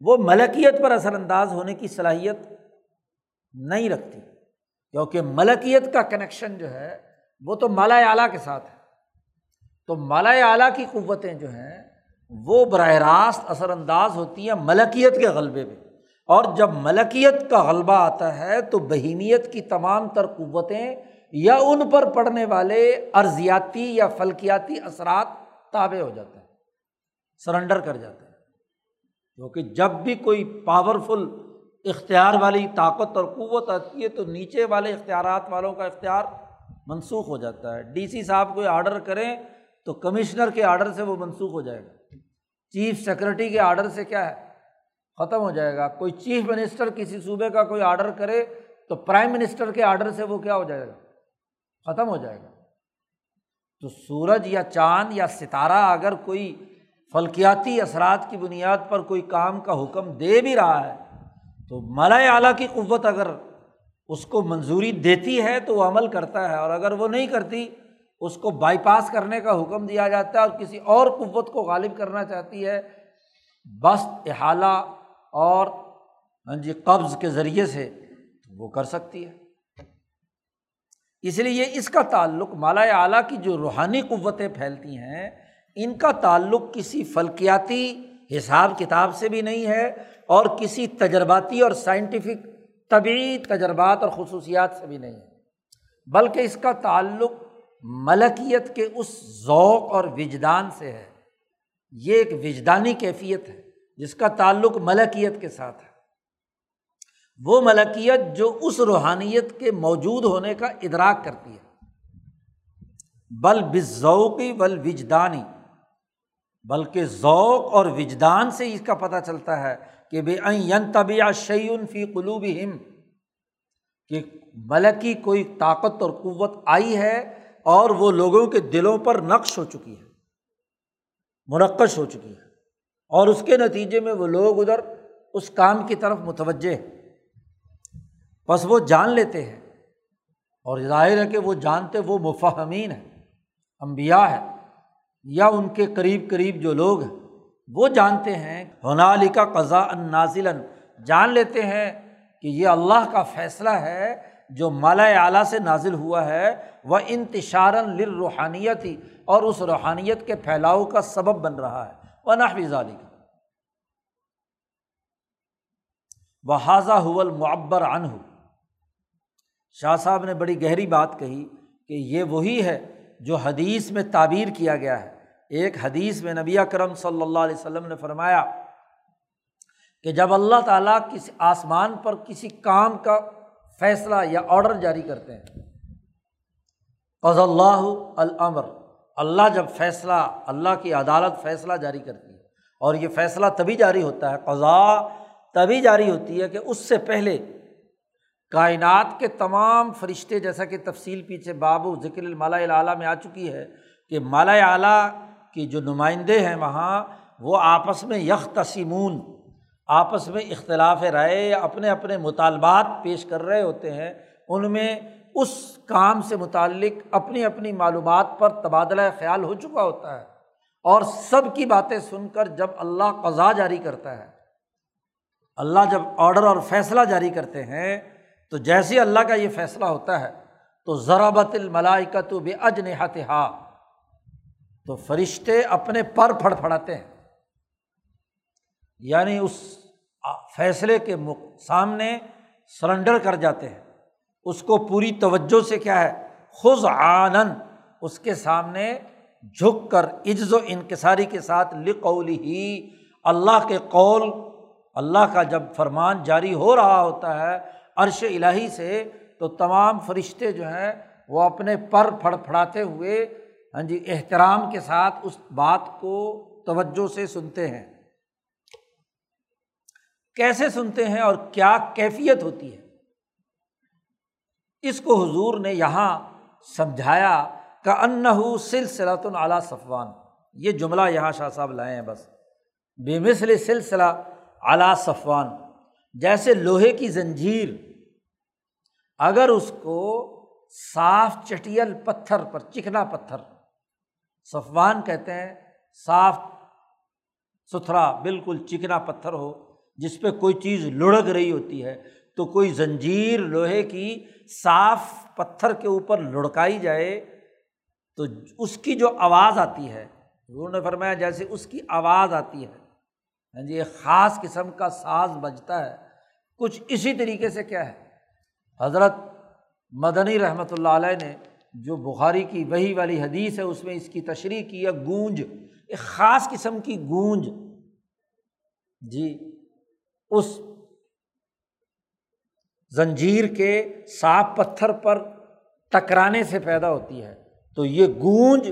Speaker 1: وہ ملکیت پر اثر انداز ہونے کی صلاحیت نہیں رکھتی۔ کیونکہ ملکیت کا کنیکشن جو ہے، وہ تو مالا اعلیٰ کے ساتھ ہے۔ تو مالا اعلیٰ کی قوتیں جو ہیں، وہ براہ راست اثر انداز ہوتی ہیں ملکیت کے غلبے میں۔ اور جب ملکیت کا غلبہ آتا ہے، تو بہیمیت کی تمام تر قوتیں یا ان پر پڑنے والے ارضیاتی یا فلکیاتی اثرات تابع ہو جاتے ہیں، سرنڈر کر جاتے ہیں۔ کیونکہ جب بھی کوئی پاورفل اختیار والی طاقت اور قوت آتی ہے تو نیچے والے اختیارات والوں کا اختیار منسوخ ہو جاتا ہے۔ ڈی سی صاحب کوئی آڈر کریں تو کمشنر کے آڈر سے وہ منسوخ ہو جائے گا۔ چیف سیکرٹری کے آڈر سے کیا ہے؟ ختم ہو جائے گا۔ کوئی چیف منسٹر کسی صوبے کا کوئی آڈر کرے تو پرائم منسٹر کے آڈر سے وہ کیا ہو جائے گا؟ ختم ہو جائے گا۔ تو سورج یا چاند یا ستارہ اگر کوئی فلکیاتی اثرات کی بنیاد پر کوئی کام کا حکم دے بھی رہا ہے، تو مالا اعلیٰ کی قوت اگر اس کو منظوری دیتی ہے تو وہ عمل کرتا ہے، اور اگر وہ نہیں کرتی، اس کو بائی پاس کرنے کا حکم دیا جاتا ہے اور کسی اور قوت کو غالب کرنا چاہتی ہے۔ بس احالہ اور ہاں جی قبض کے ذریعے سے وہ کر سکتی ہے۔ اس لیے اس کا تعلق مالا اعلیٰ کی جو روحانی قوتیں پھیلتی ہیں ان کا تعلق کسی فلکیاتی حساب کتاب سے بھی نہیں ہے اور کسی تجرباتی اور سائنٹیفک طبعی تجربات اور خصوصیات سے بھی نہیں ہے۔ بلکہ اس کا تعلق ملکیت کے اس ذوق اور وجدان سے ہے۔ یہ ایک وجدانی کیفیت ہے جس کا تعلق ملکیت کے ساتھ ہے۔ وہ ملکیت جو اس روحانیت کے موجود ہونے کا ادراک کرتی ہے۔ بل بذوقی بل وجدانی بلکہ ذوق اور وجدان سے اس کا پتہ چلتا ہے کہ بے این طبیع شعین فی قلوب ہم کہ ملکی کوئی طاقت اور قوت آئی ہے اور وہ لوگوں کے دلوں پر نقش ہو چکی ہے، منقش ہو چکی ہے، اور اس کے نتیجے میں وہ لوگ ادھر اس کام کی طرف متوجہ ہیں۔ بس وہ جان لیتے ہیں اور ظاہر ہے کہ وہ جانتے، وہ مفہمین ہیں امبیا ہے یا ان کے قریب قریب جو لوگ ہیں، وہ جانتے ہیں ہنالی کا قضا ان نازل جان لیتے ہیں کہ یہ اللہ کا فیصلہ ہے، جو مالا اعلیٰ سے نازل ہوا ہے وہ انتشارن لر روحانیت ہی اور اس روحانیت کے پھیلاؤ کا سبب بن رہا ہے۔ وہ نحویز علی کا بحاذہ حول معبر ان ہو شاہ صاحب نے بڑی گہری بات کہی کہ یہ وہی ہے جو حدیث میں تعبیر کیا گیا ہے۔ ایک حدیث میں نبی کرم صلی اللہ علیہ وسلم نے فرمایا کہ جب اللہ تعالیٰ کسی آسمان پر کسی کام کا فیصلہ یا آڈر جاری کرتے ہیں قض اللہ العمر اللہ جب فیصلہ، اللہ کی عدالت فیصلہ جاری کرتی ہے اور یہ فیصلہ تبھی جاری ہوتا ہے، قضا تبھی جاری ہوتی ہے کہ اس سے پہلے کائنات کے تمام فرشتے جیسا کہ تفصیل پیچھے باب و ذکر المالا اعلیٰ میں آ چکی ہے کہ مالا اعلیٰ کی جو نمائندے ہیں وہاں، وہ آپس میں یک تسیمون آپس میں اختلاف رائے یا اپنے اپنے مطالبات پیش کر رہے ہوتے ہیں۔ ان میں اس کام سے متعلق اپنی اپنی معلومات پر تبادلہ خیال ہو چکا ہوتا ہے۔ اور سب کی باتیں سن کر جب اللہ قضا جاری کرتا ہے، اللہ جب آڈر اور فیصلہ جاری کرتے ہیں تو جیسے اللہ کا یہ فیصلہ ہوتا ہے، تو ذرابت الملائکت بے اج نہا تو فرشتے اپنے پر پھڑ پھڑاتے ہیں۔ یعنی اس فیصلے کے سامنے سرنڈر کر جاتے ہیں۔ اس کو پوری توجہ سے کیا ہے؟ خز آنند اس کے سامنے جھک کر عجز و انکساری کے ساتھ لقولی ہی اللہ کے قول، اللہ کا جب فرمان جاری ہو رہا ہوتا ہے عرش الہی سے تو تمام فرشتے جو ہیں وہ اپنے پر پھڑ پھڑاتے ہوئے ہاں جی احترام کے ساتھ اس بات کو توجہ سے سنتے ہیں۔ کیسے سنتے ہیں اور کیا کیفیت ہوتی ہے؟ اس کو حضور نے یہاں سمجھایا کہ ان سلسلۃ اعلیٰ صفوان۔ یہ جملہ یہاں شاہ صاحب لائے ہیں بس۔ بے مثل سلسلہ اعلیٰ صفوان، جیسے لوہے کی زنجیر۔ اگر اس کو صاف چٹیل پتھر پر چکنا پتھر۔ صفوان کہتے ہیں، صاف ستھرا، بالکل چکنا پتھر ہو، جس پہ کوئی چیز لڑک رہی ہوتی ہے، تو کوئی زنجیر، لوہے کی صاف پتھر کے اوپر لڑکائی جائے، تو اس کی جو آواز آتی ہے انہوں نے فرمایا جیسے اس کی آواز آتی ہے ہاں جی ایک خاص قسم کا ساز بجتا ہے۔ کچھ اسی طریقے سے کیا ہے؟ حضرت مدنی رحمۃ اللہ علیہ نے جو بخاری کی وہی والی حدیث ہے، اس میں اس کی تشریح کی ہے گونج، ایک خاص قسم کی گونج۔ جی اس زنجیر کے صاف پتھر پر ٹکرانے سے پیدا ہوتی ہے۔ تو یہ گونج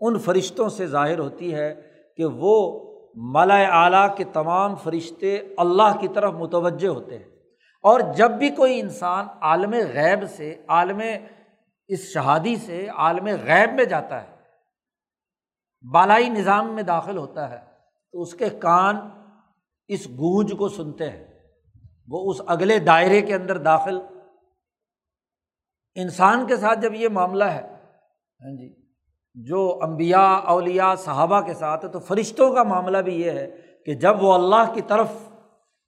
Speaker 1: ان فرشتوں سے ظاہر ہوتی ہے کہ وہ ملا اعلیٰ کے تمام فرشتے اللہ کی طرف متوجہ ہوتے ہیں۔ اور جب بھی کوئی انسان عالم غیب سے، عالم اس شہادی سے، عالم غیب میں جاتا ہے، بالائی نظام میں داخل ہوتا ہے، تو اس کے کان اس گونج کو سنتے ہیں۔ وہ اس اگلے دائرے کے اندر داخل۔ انسان کے ساتھ جب یہ معاملہ ہے ہاں جی جو امبیا اولیا صحابہ کے ساتھ ہے تو فرشتوں کا معاملہ بھی یہ ہے کہ جب وہ اللہ کی طرف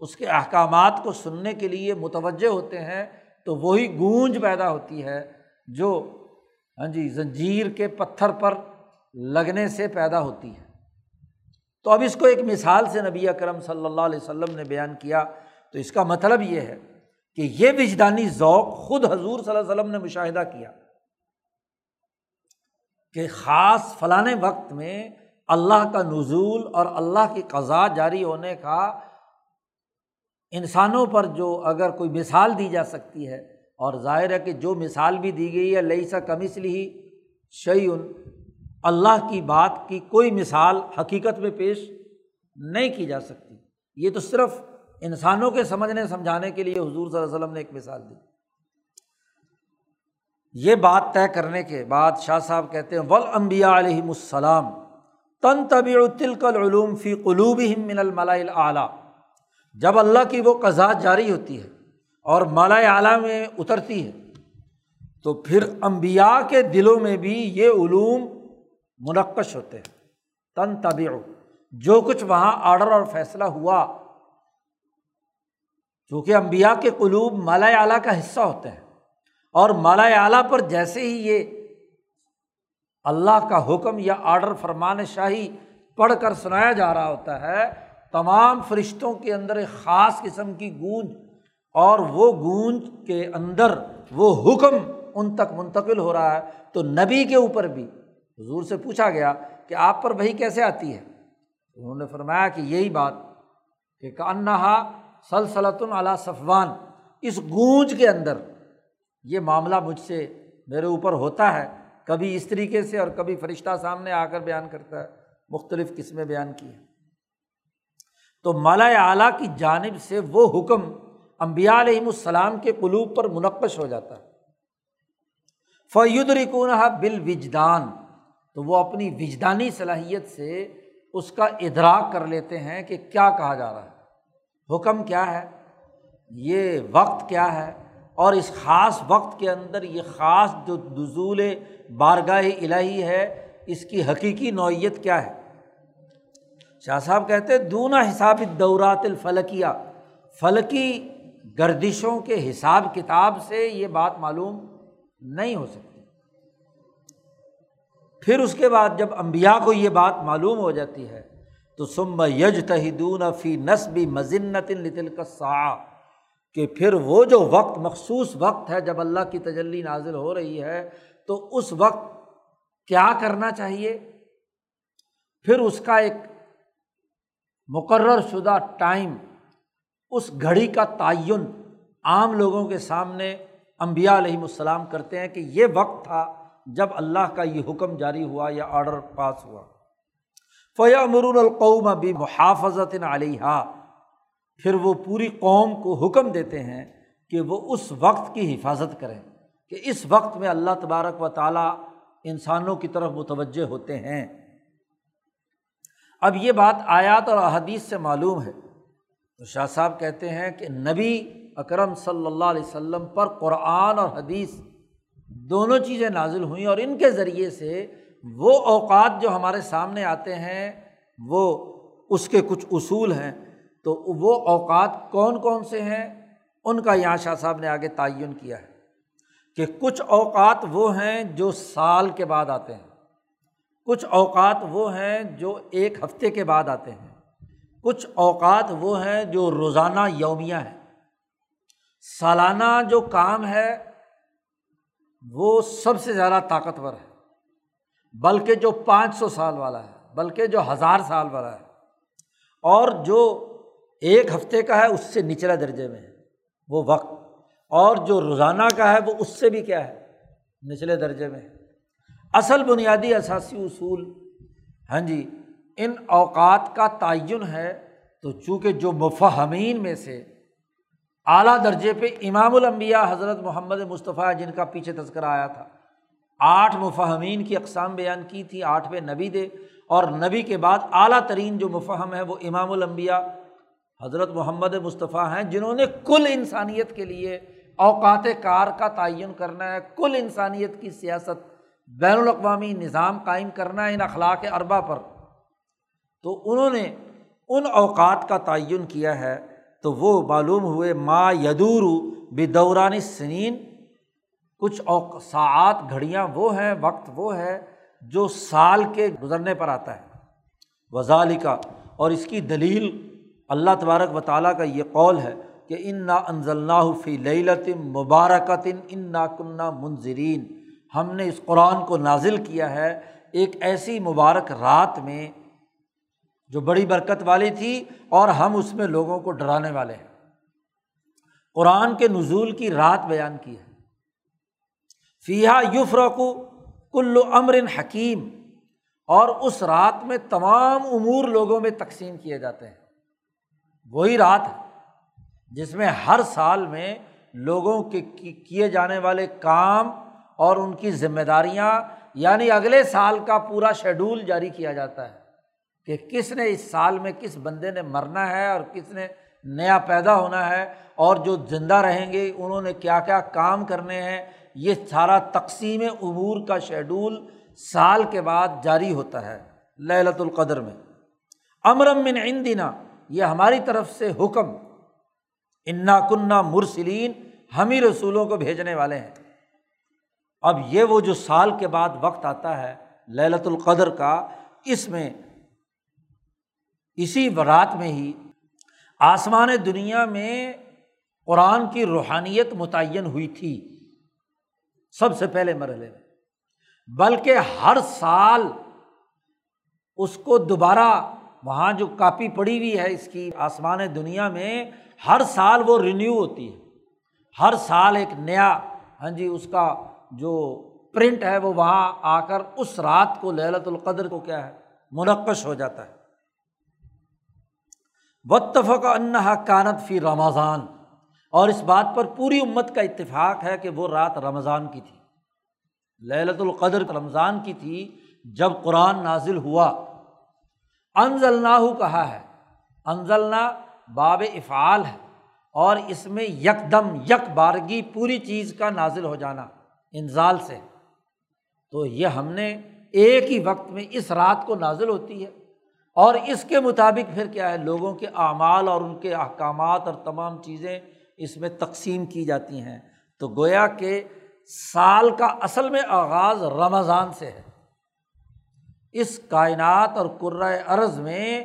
Speaker 1: اس کے احکامات کو سننے کے لیے متوجہ ہوتے ہیں، تو وہی گونج پیدا ہوتی ہے جو ہاں جی زنجیر کے پتھر پر لگنے سے پیدا ہوتی ہے۔ تو اب اس کو ایک مثال سے نبی اکرم صلی اللہ علیہ وسلم نے بیان کیا۔ تو اس کا مطلب یہ ہے کہ یہ وجدانی ذوق خود حضور صلی اللہ علیہ وسلم نے مشاہدہ کیا کہ خاص فلاں وقت میں اللہ کا نزول اور اللہ کی قضا جاری ہونے کا انسانوں پر جو اگر کوئی مثال دی جا سکتی ہے، اور ظاہر ہے کہ جو مثال بھی دی گئی ہے لئی سا کمسل ہی شعین اللہ کی بات کی کوئی مثال حقیقت میں پیش نہیں کی جا سکتی۔ یہ تو صرف انسانوں کے سمجھنے، سمجھانے کے لیے حضور صلی اللہ علیہ وسلم نے ایک مثال دی۔ یہ بات طے کرنے کے بعد شاہ صاحب کہتے ہیں ول امبیا علیہم السلام تن طبی تلکل علوم فی قلوب من الملا اعلیٰ جب اللہ کی وہ قزا جاری ہوتی ہے اور مالا اعلیٰ میں اترتی ہے، تو پھر امبیا کے دلوں میں بھی یہ علوم منقش ہوتے ہیں۔ تن طبی جو کچھ وہاں آڈر اور فیصلہ ہوا، چونکہ امبیا کے قلوب مالا اعلیٰ کا حصہ ہوتے ہیں۔ اور مالا اعلیٰ پر جیسے ہی یہ اللہ کا حکم یا آڈر فرمان شاہی پڑھ کر سنایا جا رہا ہوتا ہے تمام فرشتوں کے اندر ایک خاص قسم کی گونج اور وہ گونج کے اندر وہ حکم ان تک منتقل ہو رہا ہے۔ تو نبی کے اوپر بھی حضور سے پوچھا گیا کہ آپ پر وہی کیسے آتی ہے؟ انہوں نے فرمایا کہ یہی بات کہ کانہا سلسلۃ علی صفوان، اس گونج کے اندر یہ معاملہ مجھ سے میرے اوپر ہوتا ہے، کبھی اس طریقے سے اور کبھی فرشتہ سامنے آ کر بیان کرتا ہے، مختلف قسمیں بیان کی ہیں۔ تو مالا اعلیٰ کی جانب سے وہ حکم امبیا علیہم السلام کے قلوب پر منقش ہو جاتا ہے۔ فعید رکون بال وجدان تو وہ اپنی وجدانی صلاحیت سے اس کا ادراک کر لیتے ہیں کہ کیا کہا جا رہا ہے۔ حکم کیا ہے؟ یہ وقت کیا ہے؟ اور اس خاص وقت کے اندر یہ خاص جو نزول بارگاہ الہی ہے، اس کی حقیقی نوعیت کیا ہے؟ شاہ صاحب کہتے دونا حساب دورات الفلکیہ۔ فلکی گردشوں کے حساب کتاب سے یہ بات معلوم نہیں ہو سکتی۔ پھر اس کے بعد جب امبیا کو یہ بات معلوم ہو جاتی ہے، تو سم یج تہدون فی نصبی مزنت لطل کا سا کہ پھر وہ جو وقت، مخصوص وقت ہے، جب اللہ کی تجلی نازل ہو رہی ہے، تو اس وقت کیا کرنا چاہیے؟ پھر اس کا ایک مقرر شدہ ٹائم، اس گھڑی کا تعین عام لوگوں کے سامنے امبیا علیہم السلام کرتے ہیں کہ یہ وقت تھا جب اللہ کا یہ حکم جاری ہوا یا آڈر پاس ہوا۔ فیا مرون القوم بھی محافظت علیہ پھر وہ پوری قوم کو حکم دیتے ہیں کہ وہ اس وقت کی حفاظت کریں کہ اس وقت میں اللہ تبارک و تعالیٰ انسانوں کی طرف متوجہ ہوتے ہیں۔ اب یہ بات آیات اور احادیث سے معلوم ہے۔ تو شاہ صاحب کہتے ہیں کہ نبی اکرم صلی اللہ علیہ وسلم پر قرآن اور حدیث دونوں چیزیں نازل ہوئیں اور ان کے ذریعے سے وہ اوقات جو ہمارے سامنے آتے ہیں، وہ اس کے کچھ اصول ہیں۔ تو وہ اوقات کون کون سے ہیں؟ ان کا یہاں شاہ صاحب نے آگے تعین کیا ہے کہ کچھ اوقات وہ ہیں جو سال کے بعد آتے ہیں۔ کچھ اوقات وہ ہیں جو ایک ہفتے کے بعد آتے ہیں۔ کچھ اوقات وہ ہیں جو روزانہ یومیہ ہیں۔ سالانہ جو کام ہے، وہ سب سے زیادہ طاقتور ہے۔ بلکہ جو پانچ سو سال والا ہے، بلکہ جو ہزار سال والا ہے۔ اور جو ایک ہفتے کا ہے، اس سے نچلا درجے میں ہے۔ وہ وقت۔ اور جو روزانہ کا ہے، وہ اس سے بھی کیا ہے، نچلے درجے میں اصل بنیادی اثاثی اصول ہاں جی ان اوقات کا تعین ہے تو چونکہ جو مفہمین میں سے اعلیٰ درجے پہ امام الانبیاء حضرت محمد مصطفیٰ، جن کا پیچھے تذکرہ آیا تھا، آٹھ مفہمین کی اقسام بیان کی تھی آٹھویں نبی دے اور نبی کے بعد اعلیٰ ترین جو مفہم ہے وہ امام الانبیاء حضرت محمد مصطفیٰ ہیں، جنہوں نے کل انسانیت کے لیے اوقات کار کا تعین کرنا ہے، کل انسانیت کی سیاست بین الاقوامی نظام قائم کرنا ہے ان اخلاق اربا پر۔ تو انہوں نے ان اوقات کا تعین کیا ہے تو وہ معلوم ہوئے، ما یدور بے دوران سنین۔ کچھ اوق ساعت گھڑیاں وہ ہیں، وقت وہ ہے جو سال کے گزرنے پر آتا ہے۔ وزال کا اور اس کی دلیل اللہ تبارک و تعالیٰ کا یہ قول ہے کہ ان نا انضل فی لعلت مبارکتن ان نا کنہ منظرین ہم نے اس قرآن کو نازل کیا ہے، ایک ایسی مبارک رات میں جو بڑی برکت والی تھی اور ہم اس میں لوگوں کو ڈرانے والے ہیں۔ قرآن کے نزول کی رات بیان کی ہے۔ فیحا یوفرقو کلو امر حکیم۔ اور اس رات میں تمام امور لوگوں میں تقسیم کیے جاتے ہیں۔ وہی رات ہے جس میں ہر سال میں لوگوں کے کیے جانے والے کام اور ان کی ذمہ داریاں یعنی اگلے سال کا پورا شیڈول جاری کیا جاتا ہے کہ کس نے اس سال میں کس بندے نے مرنا ہے اور کس نے نیا پیدا ہونا ہے اور جو زندہ رہیں گے، انہوں نے کیا کیا کام کرنے ہیں، یہ سارا تقسیم امور کا شیڈول سال کے بعد جاری ہوتا ہے للت القدر میں۔ امرم من عندنا، یہ ہماری طرف سے حکم۔ انا کنہ مرسلین، ہم ہی رسولوں کو بھیجنے والے ہیں۔ اب یہ وہ جو سال کے بعد وقت آتا ہے للت القدر کا، اس میں، اسی رات میں ہی آسمان دنیا میں قرآن کی روحانیت متعین ہوئی تھی۔ سب سے پہلے مرحلے میں۔ بلکہ ہر سال اس کو دوبارہ وہاں جو کاپی پڑی ہوئی ہے اس کی آسمان دنیا میں، ہر سال وہ رینیو ہوتی ہے۔ ہر سال ایک نیا ہاں جی اس کا جو پرنٹ ہے وہ وہاں آ کر اس رات کو لہلت القدر کو کیا ہے؟ منقش ہو جاتا ہے۔ بتفق انہا کانت فی رمضان۔ اور اس بات پر پوری امت کا اتفاق ہے کہ وہ رات رمضان کی تھی۔ للت القدر رمضان کی تھی جب قرآن نازل ہوا۔ انزلنا کہا ہے؟ انزلنا باب افعال ہے۔ اور اس میں یک دم یک بارگی پوری چیز کا نازل ہو جانا۔ انزال سے۔ تو یہ ہم نے ایک ہی وقت میں اس رات کو نازل ہوتی ہے۔ اور اس کے مطابق پھر کیا ہے؟ لوگوں کے اعمال اور ان کے احکامات اور تمام چیزیں اس میں تقسیم کی جاتی ہیں۔ تو گویا کہ سال کا اصل میں آغاز رمضان سے ہے۔ اس کائنات اور قرۂۂ ارض میں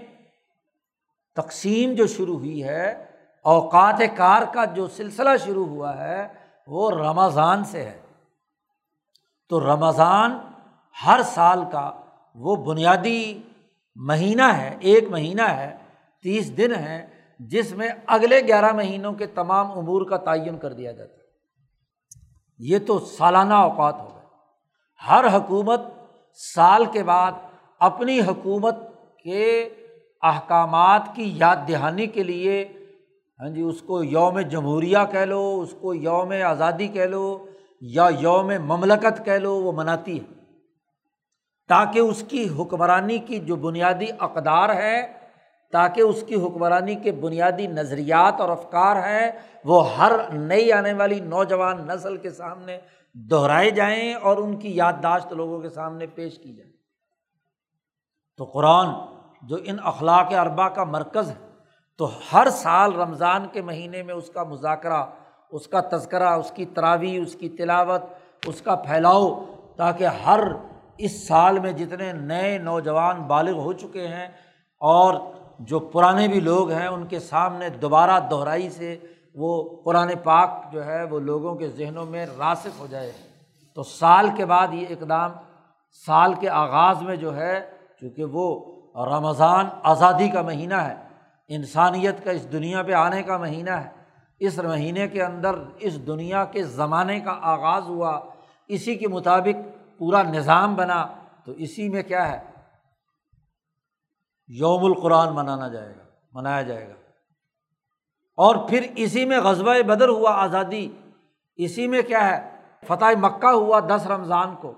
Speaker 1: تقسیم جو شروع ہوئی ہے، اوقات کار کا جو سلسلہ شروع ہوا ہے، وہ رمضان سے ہے۔ تو رمضان ہر سال کا وہ بنیادی مہینہ ہے، ایک مہینہ ہے، تیس دن ہے، جس میں اگلے گیارہ مہینوں کے تمام امور کا تعین کر دیا جاتا ہے۔ یہ تو سالانہ اوقات ہو گئے۔ ہر حکومت سال کے بعد اپنی حکومت کے احکامات کی یاد دہانی کے لیے ہاں جی اس کو یوم جمہوریہ کہہ لو، اس کو یوم آزادی کہہ لو یا یوم مملکت کہہ لو، وہ مناتی ہے۔ تاکہ اس کی حکمرانی کی جو بنیادی اقدار ہے، تاکہ اس کی حکمرانی کے بنیادی نظریات اور افکار ہیں، وہ ہر نئی آنے والی نوجوان نسل کے سامنے دہرائے جائیں اور ان کی یادداشت لوگوں کے سامنے پیش کی جائے۔ تو قرآن جو ان اخلاق اربا کا مرکز ہے، تو ہر سال رمضان کے مہینے میں اس کا مذاکرہ اس کا تذکرہ، اس کی تراوی اس کی تلاوت، اس کا پھیلاؤ تاکہ ہر اس سال میں جتنے نئے نوجوان بالغ ہو چکے ہیں اور جو پرانے بھی لوگ ہیں، ان کے سامنے دوبارہ دہرائی سے وہ قرآن پاک جو ہے، وہ لوگوں کے ذہنوں میں راسک ہو جائے۔ تو سال کے بعد یہ اقدام، سال کے آغاز میں جو ہے، چونکہ وہ رمضان آزادی کا مہینہ ہے، انسانیت کا اس دنیا پہ آنے کا مہینہ ہے اس مہینے کے اندر، اس دنیا کے زمانے کا آغاز ہوا، اسی کے مطابق پورا نظام بنا، تو اسی میں کیا ہے؟ یوم القرآن منانا جائے گا، منایا جائے گا۔ اور پھر اسی میں غزبۂ بدر ہوا، آزادی۔ اسی میں کیا ہے؟ فتح مکہ ہوا دس رمضان کو۔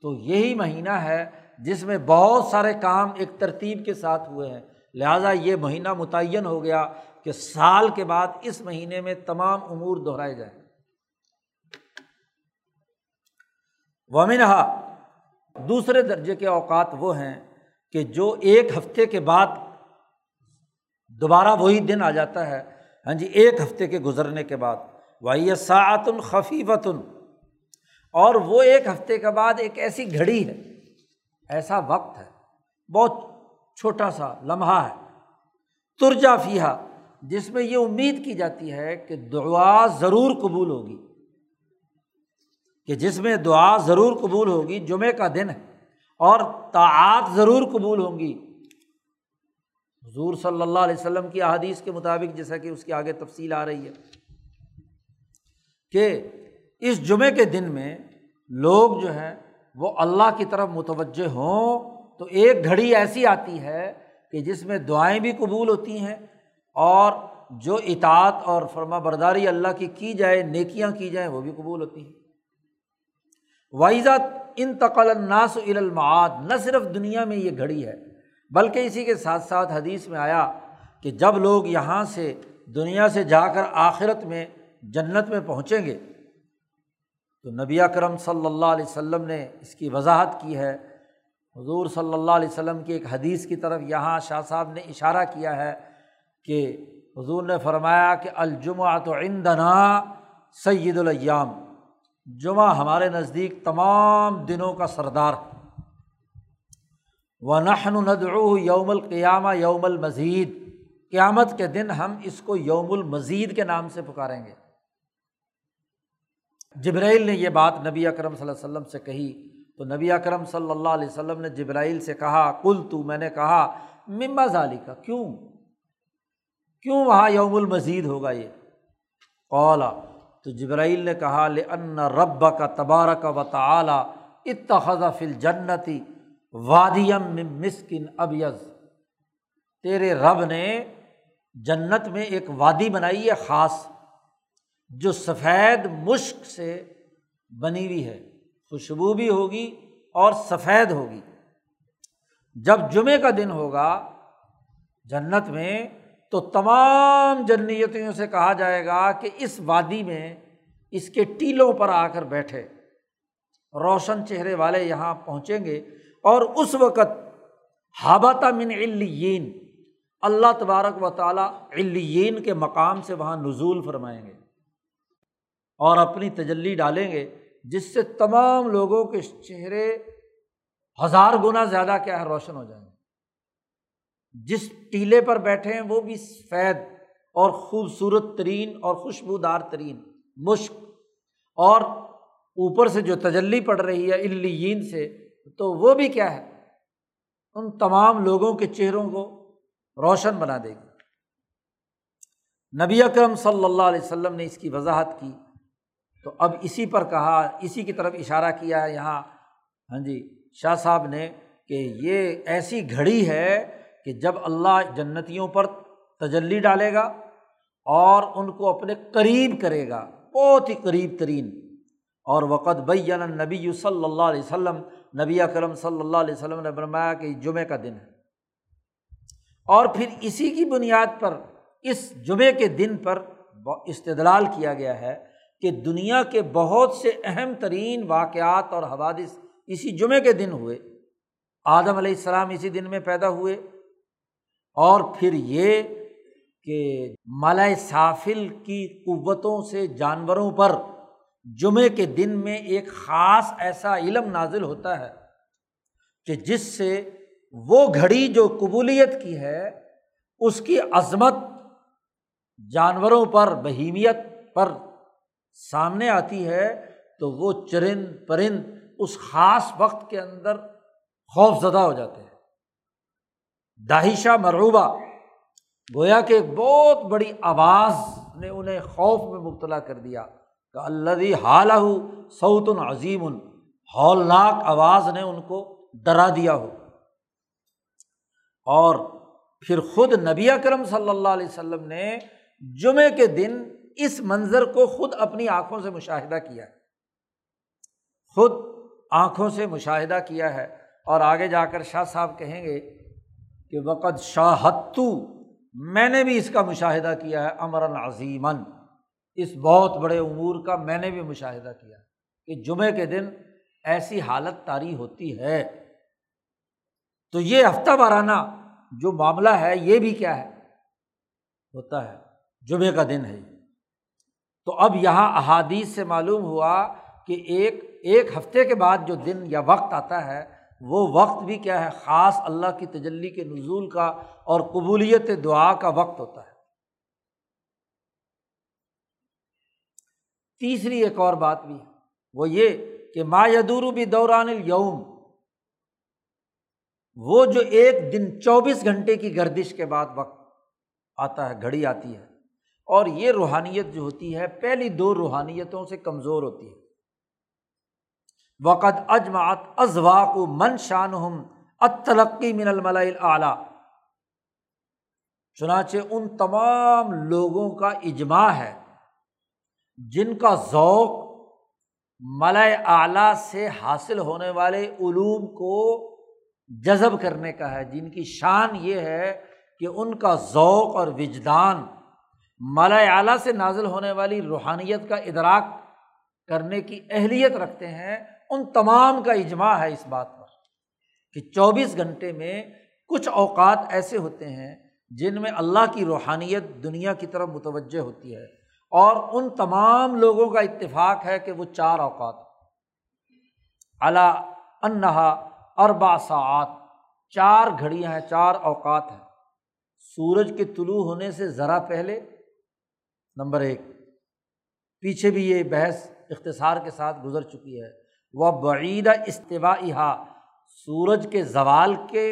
Speaker 1: تو یہی مہینہ ہے جس میں بہت سارے کام ایک ترتیب کے ساتھ ہوئے ہیں۔ لہٰذا یہ مہینہ متعین ہو گیا۔ کہ سال کے بعد اس مہینے میں تمام امور دہرائے جائیں۔ ومنہا، دوسرے درجے کے اوقات وہ ہیں کہ جو ایک ہفتے کے بعد دوبارہ وہی دن آ جاتا ہے۔ ہاں جی ایک ہفتے کے گزرنے کے بعد۔ وائی ساعتن خفیفتن۔ اور وہ ایک ہفتے کے بعد ایک ایسی گھڑی ہے، ایسا وقت ہے، بہت چھوٹا سا، لمحہ ہے۔ ترجا فیحا جس میں یہ امید کی جاتی ہے کہ دعا ضرور قبول ہوگی۔ کہ جس میں دعا ضرور قبول ہوگی جمعے کا دن ہے اور تعات ضرور قبول ہوں گی۔ حضور صلی اللہ علیہ وسلم کی احادیث کے مطابق جیسا کہ اس کی آگے تفصیل آ رہی ہے کہ اس جمعے کے دن میں لوگ جو ہیں وہ اللہ کی طرف متوجہ ہوں تو ایک گھڑی ایسی آتی ہے کہ جس میں دعائیں بھی قبول ہوتی ہیں اور جو اطاعت اور فرما برداری اللہ کی کی جائے، نیکیاں کی جائیں، وہ بھی قبول ہوتی ہیں۔ وائزہ انتقل الناس المعاد، نہ صرف دنیا میں یہ گھڑی ہے، بلکہ اسی کے ساتھ ساتھ حدیث میں آیا کہ جب لوگ یہاں سے دنیا سے جا کر آخرت میں جنت میں پہنچیں گے، تو نبی اکرم صلی اللہ علیہ وسلم نے اس کی وضاحت کی ہے۔ حضور صلی اللہ علیہ وسلم کی ایک حدیث کی طرف یہاں شاہ صاحب نے اشارہ کیا ہے کہ حضور نے فرمایا کہ الجمعہ تو عندنا سید الیام جمعہ ہمارے نزدیک تمام دنوں کا سردار و نحن ندعو یوم القیامہ یوم المزید۔ قیامت کے دن ہم اس کو یوم المزید کے نام سے پکاریں گے۔ جبرائیل نے یہ بات نبی اکرم صلی اللہ علیہ وسلم سے کہی۔ تو نبی اکرم صلی اللہ علیہ وسلم نے جبرائیل سے کہا کل تو میں نے کہا ممبا ظالی کا کیوں؟ کیوں وہاں یوم المزید ہوگا یہ؟ قولا تو جبرائیل نے کہا لن رب کا تبارک و تعلیٰ اتخذ فل جنتی وادیم مسکن ابیز تیرے رب نے جنت میں ایک وادی بنائی ہے خاص، جو سفید مشق سے بنی ہوئی ہے۔ خوشبو بھی ہوگی اور سفید ہوگی۔ جب جمعے کا دن ہوگا، جنت میں تو تمام جنیتوں سے کہا جائے گا کہ اس وادی میں اس کے ٹیلوں پر آ کر بیٹھے۔ روشن چہرے والے یہاں پہنچیں گے اور اس وقت حابطہ من علین اللہ تبارک و تعالیٰ علین کے مقام سے وہاں نزول فرمائیں گے اور اپنی تجلی ڈالیں گے، جس سے تمام لوگوں کے چہرے ہزار گنا زیادہ کیا ہے، روشن ہو جائیں گے۔ جس ٹیلے پر بیٹھے ہیں وہ بھی سفید اور خوبصورت ترین اور خوشبودار ترین مشق اور اوپر سے جو تجلی پڑ رہی ہے الین سے، تو وہ بھی کیا ہے؟ ان تمام لوگوں کے چہروں کو روشن بنا دے گی۔ نبی اکرم صلی اللہ علیہ وسلم نے اس کی وضاحت کی۔ تو اب اسی پر کہا، اسی کی طرف اشارہ کیا ہے یہاں۔ ہاں جی شاہ صاحب نے کہ یہ ایسی گھڑی ہے کہ جب اللہ جنتیوں پر تجلی ڈالے گا اور ان کو اپنے قریب کرے گا، بہت ہی قریب ترین۔ اور وقت بین نبی صلی اللہ علیہ وسلم، نبی اکرم صلی اللہ علیہ وسلم نے فرمایا کہ جمعے کا دن ہے۔ اور پھر اسی کی بنیاد پر، اس جمعے کے دن پر استدلال کیا گیا ہے کہ دنیا کے بہت سے اہم ترین واقعات اور حوادث اسی جمعے کے دن ہوئے۔ آدم علیہ السلام اسی دن میں پیدا ہوئے۔ اور پھر یہ کہ ملائے سافل کی قوتوں سے جانوروں پر جمعے کے دن میں ایک خاص ایسا علم نازل ہوتا ہے کہ جس سے وہ گھڑی جو قبولیت کی ہے، اس کی عظمت جانوروں پر، بہیمیت پر سامنے آتی ہے، تو وہ چرند پرند اس خاص وقت کے اندر خوف زدہ ہو جاتے ہیں۔ داہشہ مرعوبہ، گویا کہ ایک بہت بڑی آواز نے انہیں خوف میں مبتلا کر دیا کہ اللہ حال سعود عظیم، ہولناک آواز نے ان کو ڈرا دیا ہو۔ اور پھر خود نبی اکرم صلی اللہ علیہ وسلم نے جمعے کے دن اس منظر کو خود اپنی آنکھوں سے مشاہدہ کیا۔ ہے خود آنکھوں سے مشاہدہ کیا ہے۔ اور آگے جا کر شاہ صاحب کہیں گے کہ وقت شاہتو میں نے بھی اس کا مشاہدہ کیا ہے امراً عظیمن اس بہت بڑے امور کا میں نے بھی مشاہدہ کیا کہ جمعے کے دن ایسی حالت طاری ہوتی ہے۔ تو یہ ہفتہ وارانہ جو معاملہ ہے یہ بھی کیا ہے؟ ہوتا ہے۔ جمعے کا دن ہے۔ تو اب یہاں احادیث سے معلوم ہوا کہ ایک ایک ہفتے کے بعد جو دن یا وقت آتا ہے وہ وقت بھی کیا ہے؟ خاص اللہ کی تجلی کے نزول کا اور قبولیت دعا کا وقت ہوتا ہے۔ تیسری ایک اور بات بھی ہے۔ وہ یہ کہ ما یدور بھی دوران الوم وہ جو ایک دن چوبیس گھنٹے کی گردش کے بعد وقت آتا ہے، گھڑی آتی ہے۔ اور یہ روحانیت جو ہوتی ہے، پہلی دو روحانیتوں سے کمزور ہوتی ہے۔ وقت اجماعت ازواق و من شان ہم اتلقی من الملا اعلیٰ چنانچہ ان تمام لوگوں کا اجماع ہے جن کا ذوق ملئے اعلیٰ سے حاصل ہونے والے علوم کو جذب کرنے کا ہے۔ جن کی شان یہ ہے کہ ان کا ذوق اور وجدان ملئے اعلیٰ سے نازل ہونے والی روحانیت کا ادراک کرنے کی اہلیت رکھتے ہیں۔ ان تمام کا اجماع ہے اس بات پر کہ چوبیس گھنٹے میں کچھ اوقات ایسے ہوتے ہیں جن میں اللہ کی روحانیت دنیا کی طرف متوجہ ہوتی ہے اور ان تمام لوگوں کا اتفاق ہے کہ وہ چار اوقات اللہ انہا اربا ساعت چار گھڑیاں ہیں، چار اوقات ہیں۔ سورج کے طلوع ہونے سے ذرا پہلے، نمبر ایک، پیچھے بھی یہ بحث اختصار کے ساتھ گزر چکی ہے۔ وہ بعیدہ استباعیہ سورج کے زوال کے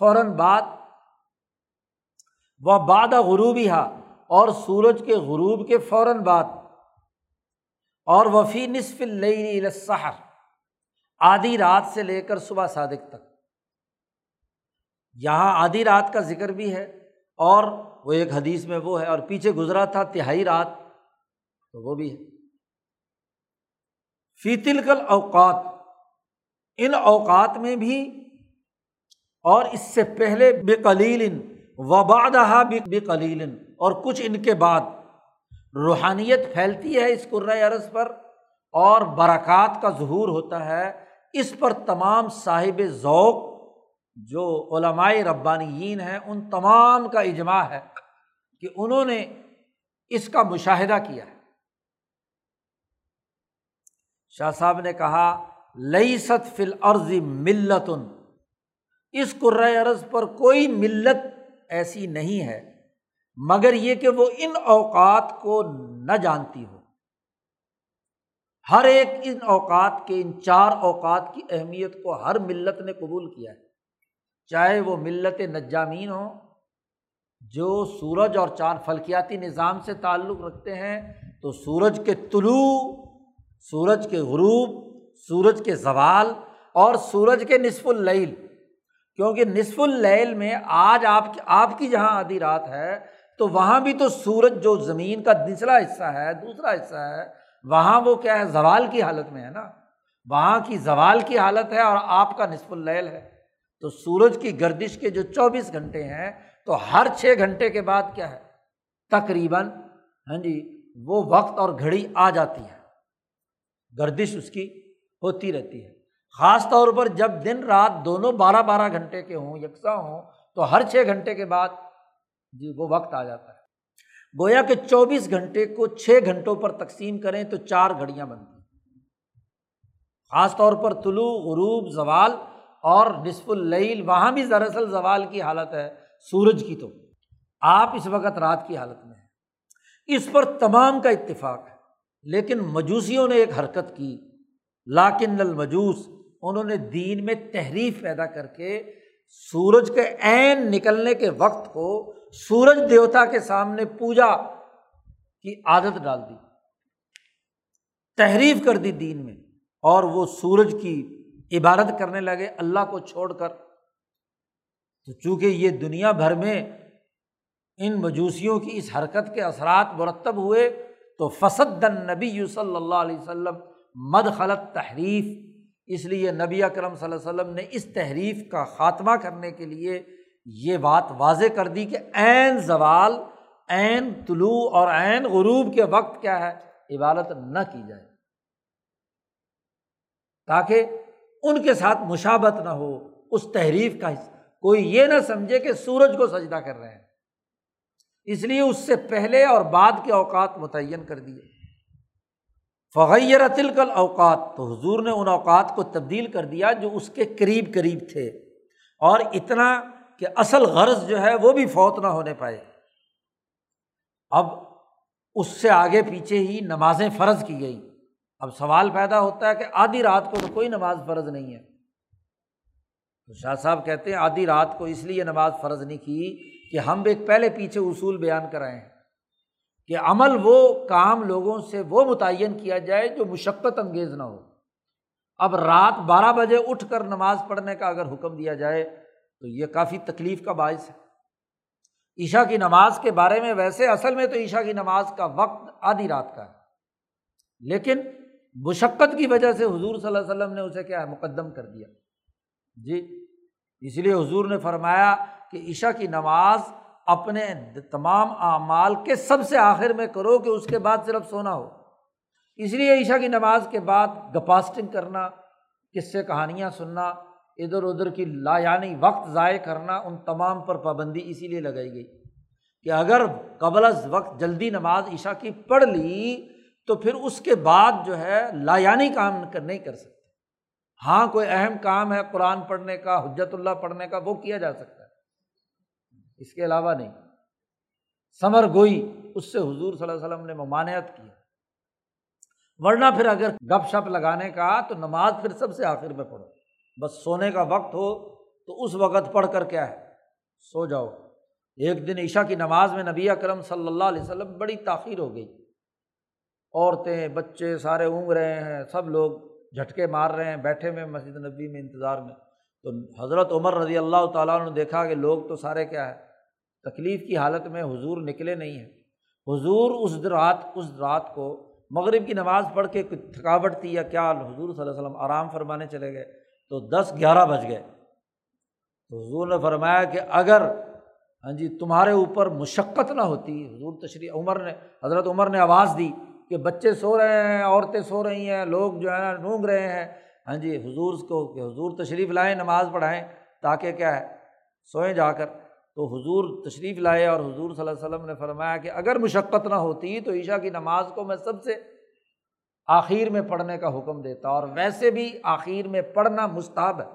Speaker 1: فوراً بعد وہ بادہ غروبی ہا اور سورج کے غروب کے فوراً بعد، اور وفی نصف السحر، آدھی رات سے لے کر صبح صادق تک۔ یہاں آدھی رات کا ذکر بھی ہے، اور وہ ایک حدیث میں وہ ہے، اور پیچھے گزرا تھا تہائی رات، تو وہ بھی ہے۔ فی تلکل اوقات ان اوقات میں بھی اور اس سے پہلے بے قلیل وبادہ بے قلیل اور کچھ ان کے بعد۔ روحانیت پھیلتی ہے اس عرض پر اور برکات کا ظہور ہوتا ہے اس پر تمام صاحب ذوق، جو علمائے ربانیین ہیں، ان تمام کا اجماع ہے کہ انہوں نے اس کا مشاہدہ کیا ہے۔ شاہ صاحب نے کہا لئی ست فل عرضی ملتن. اس قرۂۂ عرض پر کوئی ملت ایسی نہیں ہے، مگر یہ کہ وہ ان اوقات کو نہ جانتی ہو۔ ہر ایک ان اوقات کے ان چار اوقات کی اہمیت کو ہر ملت نے قبول کیا ہے۔ چاہے وہ ملت نجامین ہوں، جو سورج اور چاند فلکیاتی نظام سے تعلق رکھتے ہیں، تو سورج کے طلوع سورج کے غروب، سورج کے زوال اور سورج کے نصف العل کیونکہ نصف العل میں آج آپ کی آپ کی جہاں آدھی رات ہے، تو وہاں بھی تو سورج جو زمین کا نچلا حصہ ہے، دوسرا حصہ ہے، وہاں وہ کیا ہے، زوال کی حالت میں ہے نا۔ وہاں کی زوال کی حالت ہے اور آپ کا نصف العل ہے۔ تو سورج کی گردش کے جو چوبیس گھنٹے ہیں، تو ہر چھ گھنٹے کے بعد کیا ہے؟ تقریباً ہاں جی وہ وقت اور گھڑی آ جاتی ہے۔ گردش اس کی ہوتی رہتی ہے۔ خاص طور پر جب دن رات دونوں بارہ بارہ گھنٹے کے ہوں، یکساں ہوں، تو ہر چھ گھنٹے کے بعد جی وہ وقت آ جاتا ہے۔ گویا کہ چوبیس گھنٹے کو چھ گھنٹوں پر تقسیم کریں تو چار گھڑیاں بنتی ہیں۔ خاص طور پر طلوع، غروب، زوال اور نصف العل وہاں بھی دراصل زوال کی حالت ہے، سورج کی تو۔ آپ اس وقت رات کی حالت میں ہیں۔ اس پر تمام کا اتفاق ہے۔ لیکن مجوسیوں نے ایک حرکت کی۔ لاکن المجوس، انہوں نے دین میں تحریف پیدا کر کے سورج کے عین نکلنے کے وقت کو سورج دیوتا کے سامنے پوجا کی عادت ڈال دی۔ تحریف کر دی دین میں اور وہ سورج کی عبادت کرنے لگے اللہ کو چھوڑ کر۔ تو چونکہ یہ دنیا بھر میں ان مجوسیوں کی اس حرکت کے اثرات مرتب ہوئے تو فسد نبی یو صلی اللہ علیہ وسلم مد خلط تحریف اس لیے نبی اکرم صلی اللہ علیہ وسلم نے اس تحریف کا خاتمہ کرنے کے لیے یہ بات واضح کر دی کہ عین زوال، عین طلوع اور عین غروب کے وقت کیا ہے؟ عبادت نہ کی جائے۔ تاکہ ان کے ساتھ مشابت نہ ہو، اس تحریف کا حصہ۔ کوئی یہ نہ سمجھے کہ سورج کو سجدہ کر رہے ہیں۔ اس لیے اس سے پہلے اور بعد کے اوقات متعین کر دیے۔ فغیر تلکل اوقات تو حضور نے ان اوقات کو تبدیل کر دیا جو اس کے قریب قریب تھے۔ اور اتنا کہ اصل غرض جو ہے وہ بھی فوت نہ ہونے پائے۔ اب اس سے آگے پیچھے ہی نمازیں فرض کی گئی اب سوال پیدا ہوتا ہے کہ آدھی رات کو تو کوئی نماز فرض نہیں ہے۔ تو شاہ صاحب کہتے ہیں آدھی رات کو اس لیے نماز فرض نہیں کی کہ ہم ایک پہلے پیچھے اصول بیان کرائے ہیں کہ عمل وہ کام لوگوں سے وہ متعین کیا جائے جو مشقت انگیز نہ ہو۔ اب رات بارہ بجے اٹھ کر نماز پڑھنے کا اگر حکم دیا جائے تو یہ کافی تکلیف کا باعث ہے۔ عشا کی نماز کے بارے میں ویسے اصل میں تو عشا کی نماز کا وقت آدھی رات کا ہے۔ لیکن مشقت کی وجہ سے حضور صلی اللہ علیہ وسلم نے اسے کیا ہے، مقدم کر دیا۔ جی اس لیے حضور نے فرمایا کہ عشا کی نماز اپنے تمام اعمال کے سب سے آخر میں کرو کہ اس کے بعد صرف سونا ہو۔ اس لیے عشا کی نماز کے بعد گپاسٹنگ کرنا کس سے کہانیاں سننا، ادھر ادھر کی لا یعنی وقت ضائع کرنا ان تمام پر پابندی اسی لیے لگائی گئی کہ اگر قبل از وقت جلدی نماز عشا کی پڑھ لی تو پھر اس کے بعد جو ہے لا یعنی کام نہیں کر سکتے۔ ہاں کوئی اہم کام ہے قرآن پڑھنے کا، حجت اللہ پڑھنے کا، وہ کیا جا سکتا ہے۔ اس کے علاوہ نہیں۔ ثمر گوئی، اس سے حضور صلی اللہ علیہ وسلم نے ممانعت کی۔ ورنہ پھر اگر گپ شپ لگانے کا، تو نماز پھر سب سے آخر میں پڑھو۔ بس سونے کا وقت ہو، تو اس وقت پڑھ کر کیا ہے؟ سو جاؤ۔ ایک دن عشا کی نماز میں نبی اکرم صلی اللہ علیہ وسلم بڑی تاخیر ہو گئی۔ عورتیں، بچے سارے اونگ رہے ہیں، سب لوگ جھٹکے مار رہے ہیں، بیٹھے ہوئے مسجد نبی میں انتظار میں۔ تو حضرت عمر رضی اللہ تعالیٰ نے دیکھا کہ لوگ تو سارے کیا ہے؟ تکلیف کی حالت میں حضور نکلے نہیں ہیں۔ حضور اس رات اس رات کو مغرب کی نماز پڑھ کے کچھ تھکاوٹ تھی یا کیا، حضور صلی اللہ علیہ وسلم آرام فرمانے چلے گئے تو دس گیارہ بج گئے۔ تو حضور نے فرمایا کہ اگر ہاں جی تمہارے اوپر مشقت نہ ہوتی، حضور تشریح، عمر نے، حضرت عمر نے آواز دی کہ بچے سو رہے ہیں، عورتیں سو رہی ہیں، لوگ جو ہے نا ڈھونگ رہے ہیں۔ ہاں جی حضور کو کہ حضور تشریف لائیں، نماز پڑھائیں تاکہ کیا ہے، سوئیں جا کر۔ تو حضور تشریف لائے اور حضور صلی اللہ علیہ وسلم نے فرمایا کہ اگر مشقت نہ ہوتی تو عشاء کی نماز کو میں سب سے آخر میں پڑھنے کا حکم دیتا اور ویسے بھی آخر میں پڑھنا مستحب ہے۔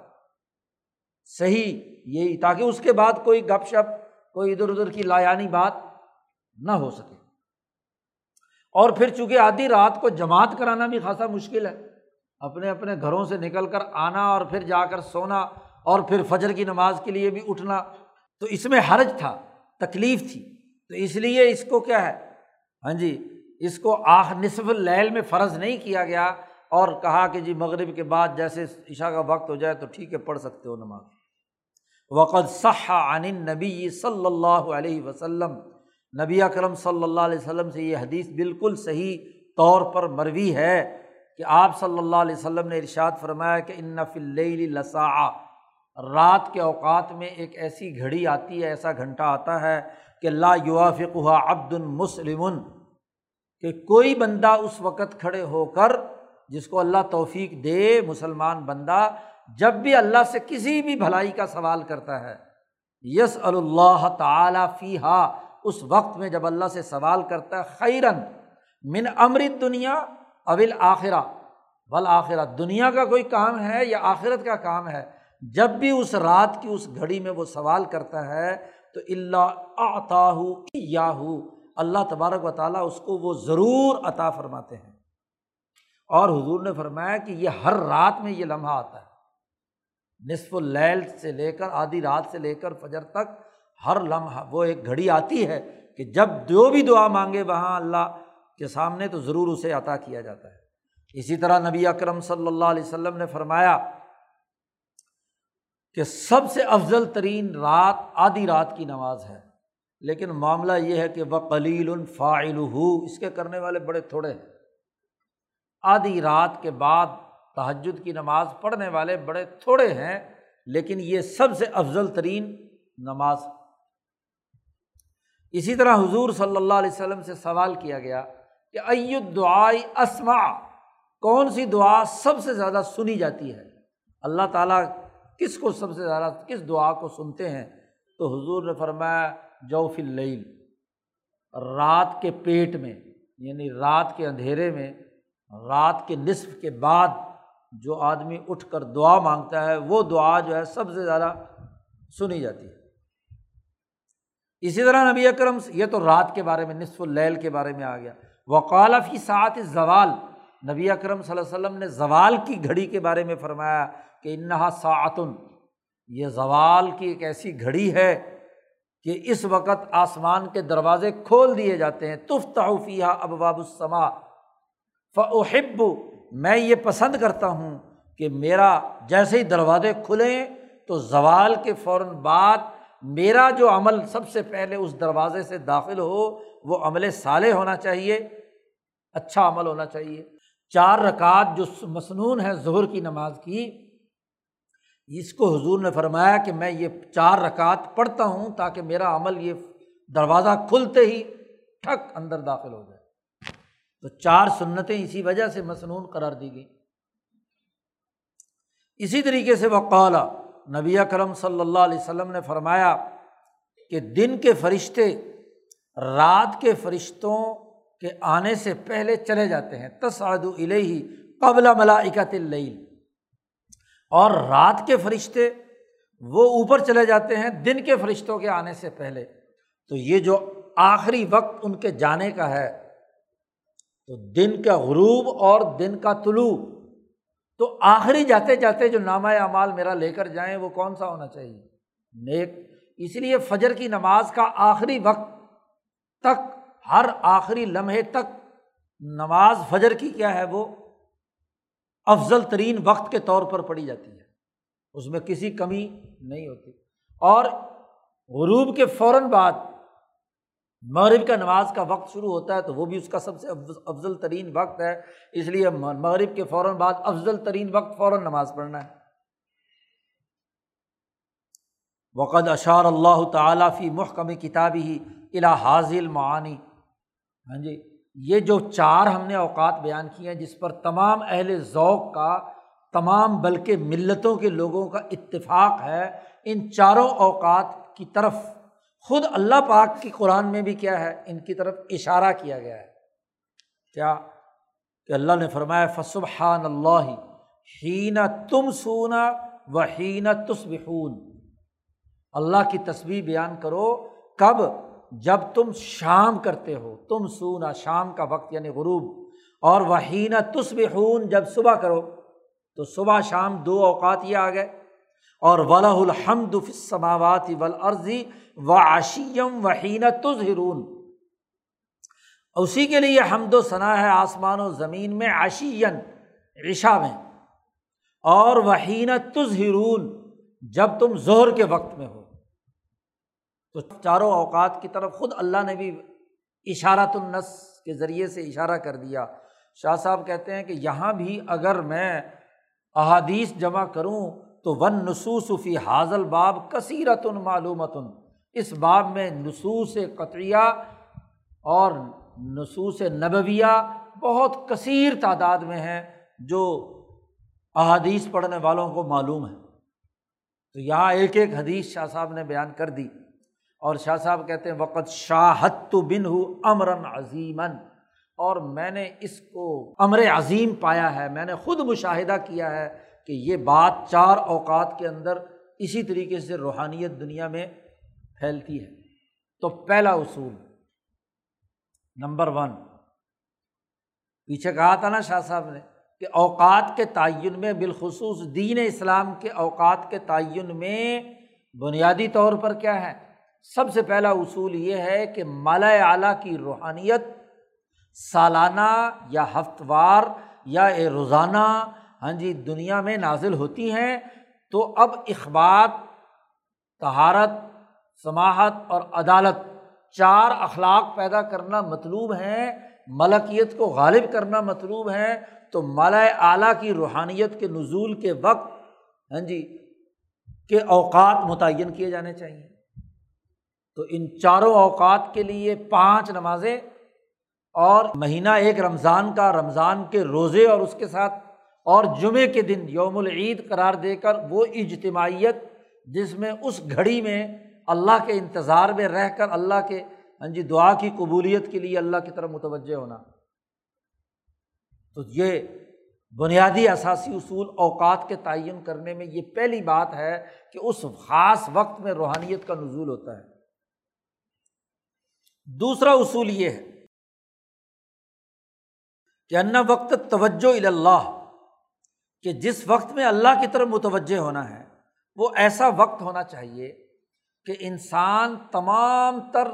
Speaker 1: صحیح یہی، تاکہ اس کے بعد کوئی گپ شپ، کوئی ادھر ادھر کی لایانی بات نہ ہو سکے۔ اور پھر چونکہ آدھی رات کو جماعت کرانا بھی خاصا مشکل ہے، اپنے اپنے گھروں سے نکل کر آنا اور پھر جا کر سونا اور پھر فجر کی نماز کے لیے بھی اٹھنا تو اس میں حرج تھا، تکلیف تھی۔ تو اس لیے اس کو کیا ہے؟ ہاں جی اس کو آخ نصف العل میں فرض نہیں کیا گیا اور کہا کہ جی مغرب کے بعد جیسے عشاء کا وقت ہو جائے تو ٹھیک ہے، پڑھ سکتے ہو نماز۔ وقت صح عن نبی صلی اللہ علیہ وسلم۔ نبی اکرم صلی اللہ علیہ وسلم سے یہ حدیث بالکل صحیح طور پر مروی ہے کہ آپ صلی اللہ علیہ وسلم نے ارشاد فرمایا کہ ان نفل لسا رات کے اوقات میں ایک ایسی گھڑی آتی ہے، ایسا گھنٹہ آتا ہے کہ لا یوافق عبد المسلم کہ کوئی بندہ اس وقت کھڑے ہو کر جس کو اللہ توفیق دے مسلمان بندہ، جب بھی اللہ سے کسی بھی بھلائی کا سوال کرتا ہے یس اللہ تعالیٰ فی ہا اس وقت میں جب اللہ سے سوال کرتا ہے خیرن من امرت دنیا اول آخرہ بل آخرہ دنیا کا کوئی کام ہے یا آخرت کا کام ہے؟ جب بھی اس رات کی اس گھڑی میں وہ سوال کرتا ہے تو اللہ آتا یا اللہ تبارک و تعالیٰ اس کو وہ ضرور عطا فرماتے ہیں۔ اور حضور نے فرمایا کہ یہ ہر رات میں یہ لمحہ آتا ہے۔ نصف اللیل سے لے کر آدھی رات سے لے کر فجر تک ہر لمحہ وہ ایک گھڑی آتی ہے کہ جب جو بھی دعا مانگے وہاں اللہ کے سامنے تو ضرور اسے عطا کیا جاتا ہے۔ اسی طرح نبی اکرم صلی اللہ علیہ وسلم نے فرمایا کہ سب سے افضل ترین رات آدھی رات کی نماز ہے۔ لیکن معاملہ یہ ہے کہ وہ کلیل الفاعل اس کے کرنے والے بڑے تھوڑے ہیں۔ آدھی رات کے بعد تہجد کی نماز پڑھنے والے بڑے تھوڑے ہیں، لیکن یہ سب سے افضل ترین نماز۔ اسی طرح حضور صلی اللہ علیہ وسلم سے سوال کیا گیا کہ ایت دعائی اسما کون سی دعا سب سے زیادہ سنی جاتی ہے؟ اللہ تعالیٰ کس کو سب سے زیادہ کس دعا کو سنتے ہیں؟ تو حضور نے فرمایا جوف اللیل، رات کے پیٹ میں یعنی رات کے اندھیرے میں، رات کے نصف کے بعد جو آدمی اٹھ کر دعا مانگتا ہے، وہ دعا جو ہے سب سے زیادہ سنی جاتی ہے۔ اسی طرح نبی اکرم، یہ تو رات کے بارے میں، نصف اللیل کے بارے میں آ گیا۔ وقالفی سات زوال نبی اکرم صلی اللہ علیہ وسلم نے زوال کی گھڑی کے بارے میں فرمایا کہ انہا ساعتن، یہ زوال کی ایک ایسی گھڑی ہے کہ اس وقت آسمان کے دروازے کھول دیے جاتے ہیں۔ تف تحفیہ ابواب السما فحب میں یہ پسند کرتا ہوں کہ میرا جیسے ہی دروازے کھلیں تو زوال کے فوراً بعد میرا جو عمل سب سے پہلے اس دروازے سے داخل ہو، وہ عمل صالح ہونا چاہیے۔ اچھا عمل ہونا چاہیے۔ چار رکعت جو مصنون ہے ظہر کی نماز کی اس کو حضور نے فرمایا کہ میں یہ چار رکعت پڑھتا ہوں تاکہ میرا عمل یہ دروازہ کھلتے ہی ٹھک اندر داخل ہو جائے۔ تو چار سنتیں اسی وجہ سے مصنون قرار دی گئی اسی طریقے سے وہ نبی کرم صلی اللہ علیہ وسلم نے فرمایا کہ دن کے فرشتے رات کے فرشتوں کے آنے سے پہلے چلے جاتے ہیں۔ تصعد الہی قبل ملائکت اللیل۔ اور رات کے فرشتے وہ اوپر چلے جاتے ہیں دن کے فرشتوں کے آنے سے پہلے۔ تو یہ جو آخری وقت ان کے جانے کا ہے، تو دن کا غروب اور دن کا طلوع۔ تو آخری جاتے جاتے جو نامہ اعمال میرا لے کر جائیں، وہ کون سا ہونا چاہیے؟ نیک۔ اس لیے فجر کی نماز کا آخری وقت تک، ہر آخری لمحے تک نماز فجر کی کیا ہے وہ؟ افضل ترین وقت کے طور پر پڑھی جاتی ہے۔ اس میں کسی کمی نہیں ہوتی۔ اور غروب کے فوراً بعد مغرب کا نماز کا وقت شروع ہوتا ہے تو وہ بھی اس کا سب سے افضل ترین وقت ہے۔ اس لیے مغرب کے فوراً بعد افضل ترین وقت فوراً نماز پڑھنا ہے۔ وقد اشار اللہ تعالیٰ فی محکم کتابی ہی الا حاضل معانی ہاں جی یہ جو چار ہم نے اوقات بیان کیے ہیں، جس پر تمام اہل ذوق کا، تمام بلکہ ملتوں کے لوگوں کا اتفاق ہے، ان چاروں اوقات کی طرف خود اللہ پاک کی قرآن میں بھی کیا ہے، ان کی طرف اشارہ کیا گیا ہے۔ کیا؟ کہ اللہ نے فرمایا، فسبحان اللہ ہین تم سونا و ہین تصبحون۔ اللہ کی تصویر بیان کرو، کب؟ جب تم شام کرتے ہو، تم سونا شام کا وقت یعنی غروب، اور وہین تصبحون جب صبح کرو، تو صبح شام دو اوقات یہ آ گئے اور ولا الحمد فسماوات ولعرضی و عشیم وحین تظہرون اسی کے لیے حمد و ثناء ہے آسمان و زمین میں عشین عشا میں، اور وحین تظہرون جب تم زہر کے وقت میں ہو۔ تو چاروں اوقات کی طرف خود اللہ نے بھی اشارت النس کے ذریعے سے اشارہ کر دیا۔ شاہ صاحب کہتے ہیں کہ یہاں بھی اگر میں احادیث جمع کروں تو ون نصوص فی حاضل باب کثیرت معلومت اس باب میں نصوص قطریہ اور نصوص نبویہ بہت کثیر تعداد میں ہیں جو احادیث پڑھنے والوں کو معلوم ہے تو یہاں ایک ایک حدیث شاہ صاحب نے بیان کر دی۔ اور شاہ صاحب کہتے ہیں وقت شاہت تو بن ہو امراً عظیمن اور میں نے اس کو امر عظیم پایا ہے، میں نے خود مشاہدہ کیا ہے کہ یہ بات چار اوقات کے اندر اسی طریقے سے روحانیت دنیا میں پھیلتی ہے۔ تو پہلا اصول، نمبر ون، پیچھے کہا تھا نا شاہ صاحب نے کہ اوقات کے تعین میں، بالخصوص دین اسلام کے اوقات کے تعین میں بنیادی طور پر کیا ہے؟ سب سے پہلا اصول یہ ہے کہ مالا اعلیٰ کی روحانیت سالانہ یا ہفت وار یا روزانہ ہاں جی دنیا میں نازل ہوتی ہیں۔ تو اب اخبار تہارت سماہت اور عدالت چار اخلاق پیدا کرنا مطلوب ہیں، ملکیت کو غالب کرنا مطلوب ہے تو مالا اعلیٰ کی روحانیت کے نزول کے وقت ہاں جی کے اوقات متعین کیے جانے چاہئیں تو ان چاروں اوقات کے لیے پانچ نمازیں اور مہینہ ایک رمضان کا، رمضان کے روزے اور اس کے ساتھ اور جمعے کے دن یوم العید قرار دے کر وہ اجتماعیت جس میں اس گھڑی میں اللہ کے انتظار میں رہ کر اللہ کے ہاں جی دعا کی قبولیت کے لیے اللہ کی طرف متوجہ ہونا۔ تو یہ بنیادی اثاثی اصول اوقات کے تعین کرنے میں یہ پہلی بات ہے کہ اس خاص وقت میں روحانیت کا نزول ہوتا ہے۔ دوسرا اصول یہ ہے کہ ان وقت توجہ اللہ، کہ جس وقت میں اللہ کی طرف متوجہ ہونا ہے، وہ ایسا وقت ہونا چاہیے کہ انسان تمام تر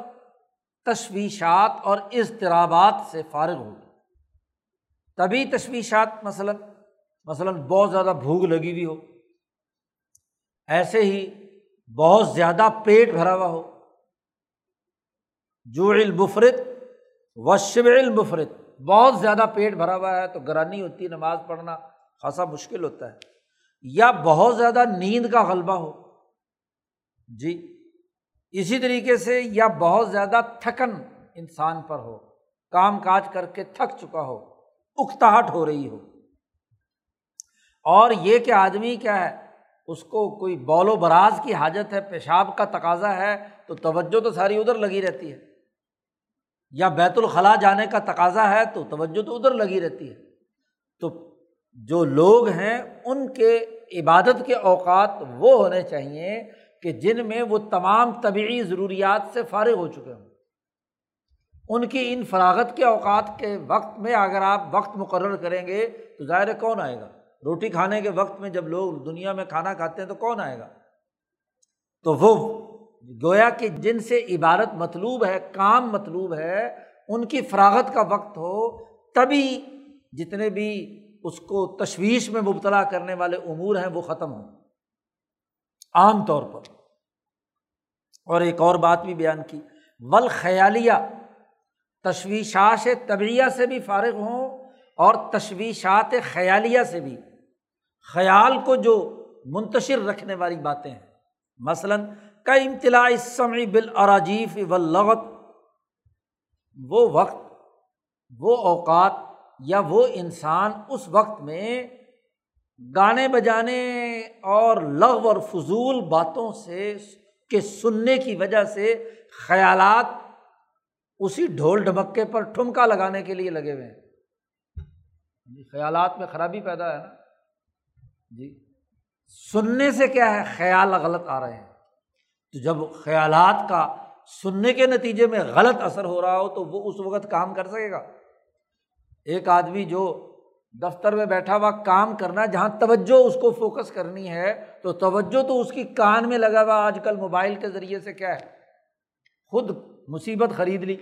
Speaker 1: تشویشات اور اضطرابات سے فارغ ہو۔ تبھی تشویشات مثلاً مثلاً بہت زیادہ بھوک لگی ہوئی ہو، ایسے ہی بہت زیادہ پیٹ بھرا ہوا ہو۔ جو المفرت و شب المفرت بہت زیادہ پیٹ بھرا ہوا ہے تو گرانی ہوتی ہے، نماز پڑھنا خاصا مشکل ہوتا ہے۔ یا بہت زیادہ نیند کا غلبہ ہو۔ جی اسی طریقے سے یا بہت زیادہ تھکن انسان پر ہو، کام کاج کر کے تھک چکا ہو، اکتاہٹ ہو رہی ہو۔ اور یہ کہ آدمی کیا ہے، اس کو کوئی بول و براز کی حاجت ہے، پیشاب کا تقاضا ہے، تو توجہ تو ساری ادھر لگی رہتی ہے۔ یا بیت الخلاء جانے کا تقاضا ہے تو توجہ تو ادھر لگی رہتی ہے۔ تو جو لوگ ہیں ان کے عبادت کے اوقات وہ ہونے چاہیے کہ جن میں وہ تمام طبعی ضروریات سے فارغ ہو چکے ہوں۔ ان کی ان فراغت کے اوقات کے وقت میں اگر آپ وقت مقرر کریں گے تو ظاہر کون آئے گا؟ روٹی کھانے کے وقت میں جب لوگ دنیا میں کھانا کھاتے ہیں تو کون آئے گا؟ تو وہ گویا کہ جن سے عبادت مطلوب ہے، کام مطلوب ہے، ان کی فراغت کا وقت ہو، تبھی جتنے بھی اس کو تشویش میں مبتلا کرنے والے امور ہیں، وہ ختم ہوں۔ عام طور پر۔ اور ایک اور بات بھی بیان کی۔ ول خیالیہ تشویشات طبعیہ سے بھی فارغ ہوں اور تشویشات خیالیہ سے بھی۔ خیال کو جو منتشر رکھنے والی باتیں ہیں۔ مثلاً کا امتلاع اسمعی بال اراجیف و لغت وہ وقت، وہ اوقات یا وہ انسان اس وقت میں گانے بجانے اور لغ اور فضول باتوں سے، کے سننے کی وجہ سے خیالات اسی ڈھول ڈھمکے پر ٹھمکا لگانے کے لیے لگے ہوئے ہیں۔ خیالات میں خرابی پیدا ہے نا؟ جی۔ سننے سے کیا ہے؟ خیال غلط آ رہے ہیں۔ تو جب خیالات کا سننے کے نتیجے میں غلط اثر ہو رہا ہو تو وہ اس وقت کام کر سکے گا۔ ایک آدمی جو دفتر میں بیٹھا ہوا کام کرنا، جہاں توجہ اس کو فوکس کرنی ہے، تو توجہ تو اس کی کان میں لگا ہوا آج کل موبائل کے ذریعے سے کیا ہے؟ خود مصیبت خرید لی۔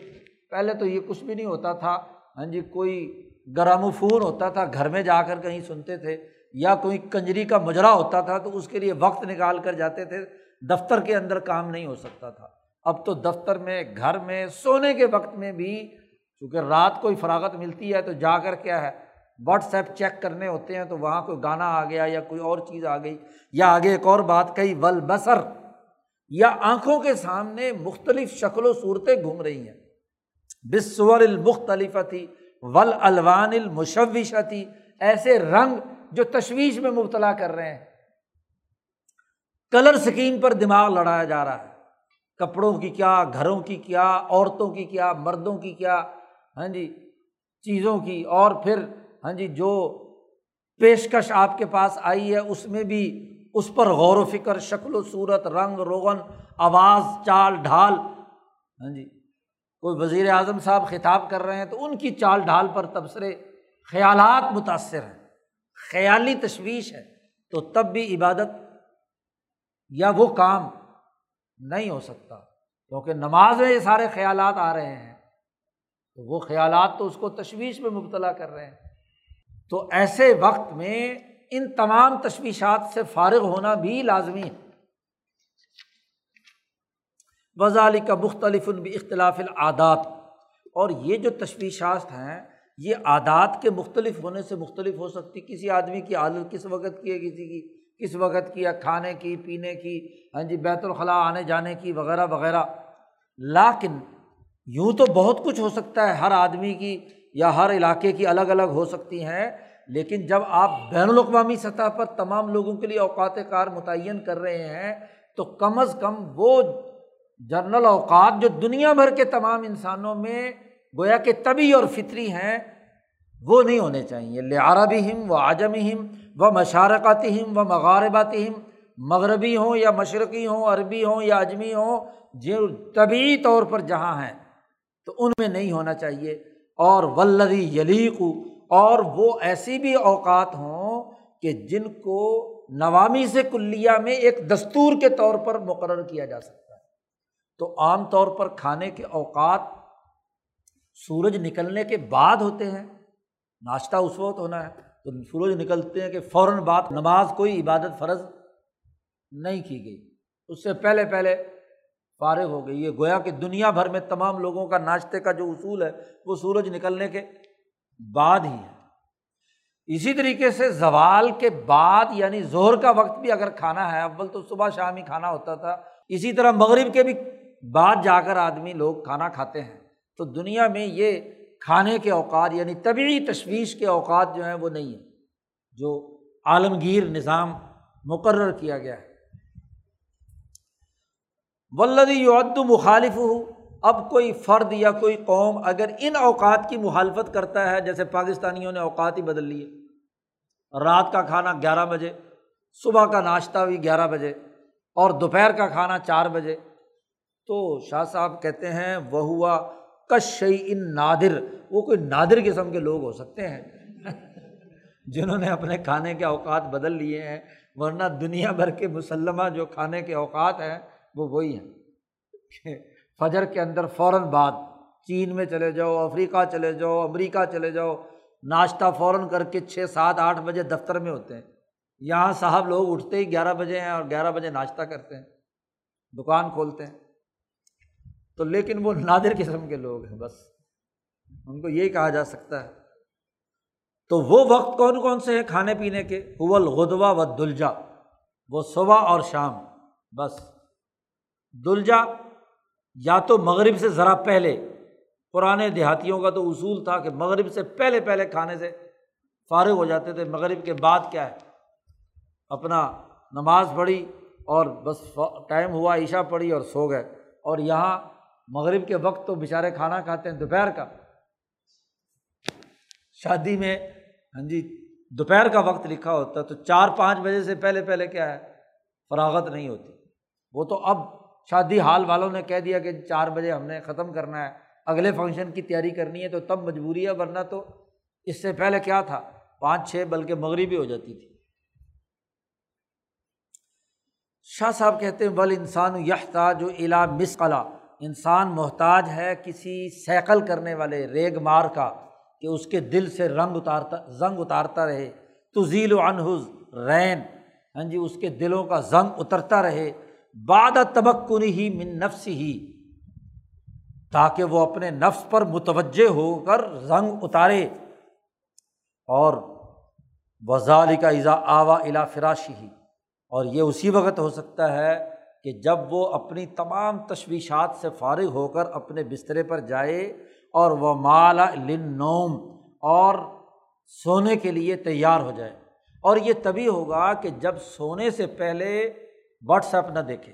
Speaker 1: پہلے تو یہ کچھ بھی نہیں ہوتا تھا۔ ہاں جی کوئی گرام فون ہوتا تھا، گھر میں جا کر کہیں سنتے تھے، یا کوئی کنجری کا مجرا ہوتا تھا تو اس کے لیے وقت نکال کر جاتے تھے۔ دفتر کے اندر کام نہیں ہو سکتا تھا۔ اب تو دفتر میں، گھر میں، سونے کے وقت میں بھی چونکہ رات کوئی فراغت ملتی ہے تو جا کر کیا ہے، واٹس ایپ چیک کرنے ہوتے ہیں تو وہاں کوئی گانا آ گیا یا کوئی اور چیز آ گئی یا آگے ایک اور بات کہی ول بسر یا آنکھوں کے سامنے مختلف شکل و صورتیں گھوم رہی ہیں۔ بسور المختلف تھی ول الوان المشوشتی۔ ایسے رنگ جو تشویش میں مبتلا کر رہے ہیں۔ کلر اسکیم پر دماغ لڑایا جا رہا ہے۔ کپڑوں کی کیا، گھروں کی کیا، عورتوں کی کیا، مردوں کی کیا ہاں جی چیزوں کی۔ اور پھر ہاں جی جو پیشکش آپ کے پاس آئی ہے، اس میں بھی اس پر غور و فکر، شکل و صورت، رنگ، روغن، آواز، چال، ڈھال ہاں جی کوئی وزیر اعظم صاحب خطاب کر رہے ہیں تو ان کی چال ڈھال پر تبصرے، خیالات متاثر ہیں، خیالی تشویش ہے۔ تو تب بھی عبادت یا وہ کام نہیں ہو سکتا۔ کیونکہ نماز میں یہ سارے خیالات آ رہے ہیں، تو وہ خیالات تو اس کو تشویش میں مبتلا کر رہے ہیں۔ تو ایسے وقت میں ان تمام تشویشات سے فارغ ہونا بھی لازمی ہے۔ وزال کا مختلف بھی اختلاف العادات۔ اور یہ جو تشویشات ہیں، یہ عادات کے مختلف ہونے سے مختلف ہو سکتی۔ کسی آدمی کی عادت کس وقت کی ہے، کسی کی کس وقت کی یا کھانے کی، پینے کی ہاں جی بیت الخلاء آنے جانے کی وغیرہ وغیرہ۔ لاکن یوں تو بہت کچھ ہو سکتا ہے، ہر آدمی کی یا ہر علاقے کی الگ الگ ہو سکتی ہیں، لیکن جب آپ بین الاقوامی سطح پر تمام لوگوں کے لیے اوقات کار متعین کر رہے ہیں، تو کم از کم وہ جنرل اوقات جو دنیا بھر کے تمام انسانوں میں گویا کہ طبی اور فطری ہیں، وہ نہیں ہونے چاہیے۔ لعربی ہم و آجمی ہم و مشارکاتی ہم و مغارباتی ہم مغربی ہوں یا مشرقی ہوں، عربی ہوں یا اجمی ہوں، جو طبعی طور پر جہاں ہیں، تو ان میں نہیں ہونا چاہیے۔ اور ولدی یلیق، اور وہ ایسی بھی اوقات ہوں کہ جن کو نوامی سے کلیا میں ایک دستور کے طور پر مقرر کیا جا سکتا ہے۔ تو عام طور پر کھانے کے اوقات سورج نکلنے کے بعد ہوتے ہیں، ناشتہ اس وقت ہونا ہے۔ تو سورج نکلتے ہیں کہ فوراً بعد نماز کوئی عبادت فرض نہیں کی گئی۔ اس سے پہلے پہلے فارغ ہو گئی۔ یہ گویا کہ دنیا بھر میں تمام لوگوں کا ناشتے کا جو اصول ہے، وہ سورج نکلنے کے بعد ہی ہے۔ اسی طریقے سے زوال کے بعد یعنی زہر کا وقت بھی اگر کھانا ہے، اول تو صبح شام ہی کھانا ہوتا تھا۔ اسی طرح مغرب کے بھی بعد جا کر آدمی لوگ کھانا کھاتے ہیں۔ تو دنیا میں یہ کھانے کے اوقات یعنی طبعی تشویش کے اوقات جو ہیں وہ نہیں ہیں، جو عالمگیر نظام مقرر کیا گیا ہے۔ ولدی یعد مخالف ہو اب کوئی فرد یا کوئی قوم اگر ان اوقات کی مخالفت کرتا ہے، جیسے پاکستانیوں نے اوقات ہی بدل لیے۔ رات کا کھانا گیارہ بجے، صبح کا ناشتہ بھی گیارہ بجے، اور دوپہر کا کھانا چار بجے۔ تو شاہ صاحب کہتے ہیں وہ ہوا کشی ان نادر وہ کوئی نادر قسم کے لوگ ہو سکتے ہیں۔ جنہوں نے اپنے کھانے کے اوقات بدل لیے ہیں، ورنہ دنیا بھر کے مسلمہ جو کھانے کے اوقات ہیں، وہ وہی ہیں۔ فجر کے اندر فوراً بعد چین میں چلے جاؤ، افریقہ چلے جاؤ، امریکہ چلے جاؤ، ناشتہ فوراً کر کے چھ، سات، آٹھ بجے دفتر میں ہوتے ہیں۔ یہاں صاحب لوگ اٹھتے ہی گیارہ بجے ہیں اور گیارہ بجے ناشتہ کرتے ہیں۔ دکان کھولتے ہیں۔ تو لیکن وہ نادر قسم کے لوگ ہیں، بس۔ ان کو یہی کہا جا سکتا ہے۔ تو وہ وقت کون کون سے ہیں کھانے پینے کے؟ حول غدوا و دلجا وہ صبح اور شام۔ بس۔ دلجا یا تو مغرب سے ذرا پہلے۔ پرانے دیہاتیوں کا تو اصول تھا کہ مغرب سے پہلے پہلے کھانے سے فارغ ہو جاتے تھے۔ مغرب کے بعد کیا ہے؟ اپنا نماز پڑھی اور بس ٹائم ہوا عشا پڑھی اور سو گئے۔ اور یہاں مغرب کے وقت تو بیچارے کھانا کھاتے ہیں، دوپہر کا۔ شادی میں ہاں جی دوپہر کا وقت لکھا ہوتا ہے تو چار پانچ بجے سے پہلے پہلے کیا ہے، فراغت نہیں ہوتی۔ وہ تو اب شادی ہال والوں نے کہہ دیا کہ چار بجے ہم نے ختم کرنا ہے، اگلے فنکشن کی تیاری کرنی ہے تو تب مجبوری ہے، ورنہ تو اس سے پہلے کیا تھا، پانچ چھ بلکہ مغربی ہو جاتی تھی۔ شاہ صاحب کہتے ہیں بل انسان یہ تھا جو الا مسقلا انسان محتاج ہے کسی سیکل کرنے والے ریگ مار کا کہ اس کے دل سے رنگ اتارتا، زنگ اتارتا رہے۔ تو ذیل و انحز رین ہاں جی اس کے دلوں کا زنگ اترتا رہے۔ باد تبکن ہی من نفس ہی تاکہ وہ اپنے نفس پر متوجہ ہو کر رنگ اتارے۔ اور وزال کا ایزا آوا الا فراشی ہی اور یہ اسی وقت ہو سکتا ہے کہ جب وہ اپنی تمام تشویشات سے فارغ ہو کر اپنے بسترے پر جائے اور وہ مالا لنوم اور سونے کے لیے تیار ہو جائے۔ اور یہ تبھی ہوگا کہ جب سونے سے پہلے واٹس ایپ نہ دیکھے۔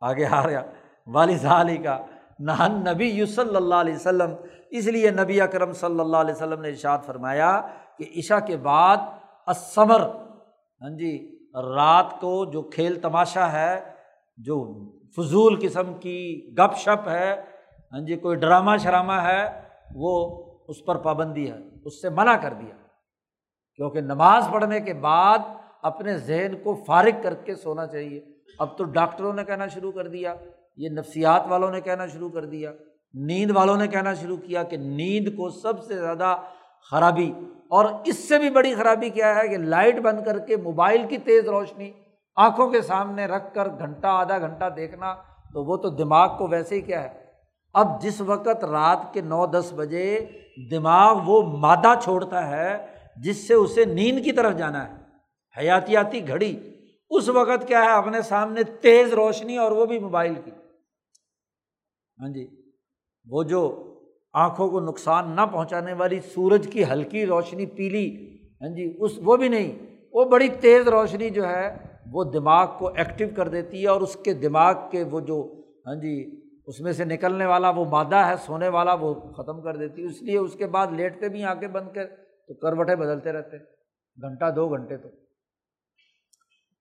Speaker 1: آگے آ رہا۔ والد علی کا۔ نہن نبی یو صلی اللہ علیہ وسلم۔ اس لیے نبی اکرم صلی اللہ علیہ وسلم نے ارشاد فرمایا کہ عشا کے بعد اسمر ہاں جی۔ رات کو جو کھیل تماشا ہے، جو فضول قسم کی گپ شپ ہے ہاں جی کوئی ڈرامہ شرامہ ہے، وہ اس پر پابندی ہے، اس سے منع کر دیا۔ کیونکہ نماز پڑھنے کے بعد اپنے ذہن کو فارغ کر کے سونا چاہیے۔ اب تو ڈاکٹروں نے کہنا شروع کر دیا، یہ نفسیات والوں نے کہنا شروع کر دیا، نیند والوں نے کہنا شروع کیا کہ نیند کو سب سے زیادہ خرابی اور اس سے بھی بڑی خرابی کیا ہے کہ لائٹ بند کر کے موبائل کی تیز روشنی آنکھوں کے سامنے رکھ کر گھنٹہ آدھا گھنٹہ دیکھنا تو وہ تو دماغ کو ویسے ہی کیا ہے۔ اب جس وقت رات کے نو دس بجے دماغ وہ مادہ چھوڑتا ہے جس سے اسے نیند کی طرف جانا ہے، حیاتیاتی گھڑی۔ اس وقت کیا ہے، اپنے سامنے تیز روشنی اور وہ بھی موبائل کی۔ ہاں جی وہ جو آنکھوں کو نقصان نہ پہنچانے والی سورج کی ہلکی روشنی پیلی ہاں جی اس وہ بھی نہیں، وہ بڑی تیز روشنی جو ہے، وہ دماغ کو ایکٹیو کر دیتی ہے اور اس کے دماغ کے وہ جو ہاں جی اس میں سے نکلنے والا وہ مادہ ہے، سونے والا وہ ختم کر دیتی ہے، اس لیے اس کے بعد لیٹتے بھی آنکھیں بند کر تو کروٹیں بدلتے رہتے گھنٹہ دو گھنٹے تو۔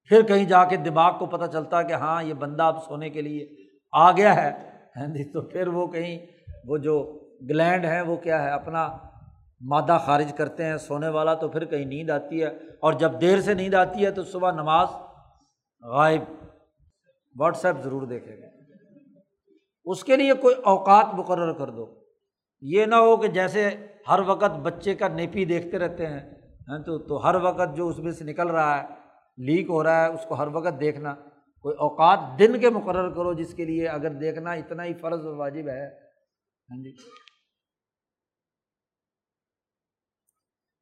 Speaker 1: پھر کہیں جا کے دماغ کو پتہ چلتا کہ ہاں یہ بندہ اب سونے کے لیے آ گیا ہے ہاں جی تو پھر وہ کہیں وہ جو گلینڈ ہے وہ کیا ہے، اپنا مادہ خارج کرتے ہیں، سونے والا تو پھر کہیں نیند آتی ہے، اور جب دیر سے نیند آتی ہے تو صبح نماز غائب۔ واٹس ایپ ضرور دیکھے گا۔ اس کے لیے کوئی اوقات مقرر کر دو۔ یہ نہ ہو کہ جیسے ہر وقت بچے کا نیپی دیکھتے رہتے ہیں تو تو ہر وقت جو اس میں سے نکل رہا ہے، لیک ہو رہا ہے، اس کو ہر وقت دیکھنا۔ کوئی اوقات دن کے مقرر کرو، جس کے لیے اگر دیکھنا اتنا ہی فرض و واجب ہے۔ ہاں جی۔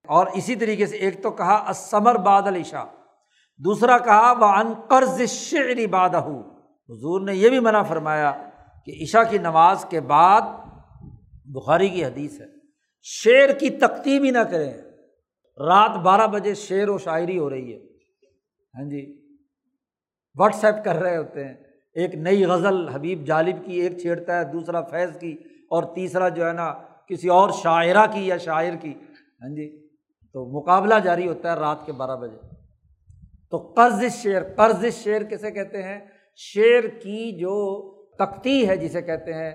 Speaker 1: اور اسی طریقے سے ایک تو کہا اسمر بادل عشا دوسرا کہا وہ ان قرض شعری بادہ حضور نے یہ بھی منع فرمایا کہ عشا کی نماز کے بعد بخاری کی حدیث ہے، شعر کی تختی بھی نہ کریں۔ رات بارہ بجے شعر و شاعری ہو رہی ہے۔ ہاں جی واٹس ایپ کر رہے ہوتے ہیں۔ ایک نئی غزل حبیب جالب کی ایک چھیڑتا ہے، دوسرا فیض کی اور تیسرا جو ہے نا کسی اور شاعرہ کی یا شاعر کی۔ ہاں جی تو مقابلہ جاری ہوتا ہے رات کے بارہ بجے۔ تو قرض شعر قرض شعر کیسے کہتے ہیں؟ شعر کی جو تختی ہے جسے کہتے ہیں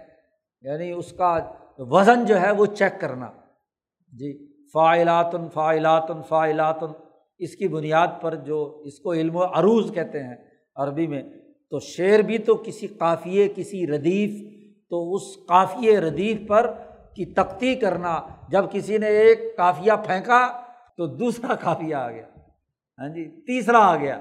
Speaker 1: یعنی اس کا وزن جو ہے وہ چیک کرنا۔ جی فائلاتن فائلاتن فائلاتن۔ اس کی بنیاد پر جو اس کو علم و عروض کہتے ہیں عربی میں۔ تو شعر بھی تو کسی قافیے، کسی ردیف، تو اس قافیے ردیف پر کی تختی کرنا۔ جب کسی نے ایک کافیہ پھینکا تو دوسرا کافیہ آ گیا۔ ہاں جی تیسرا آ گیا۔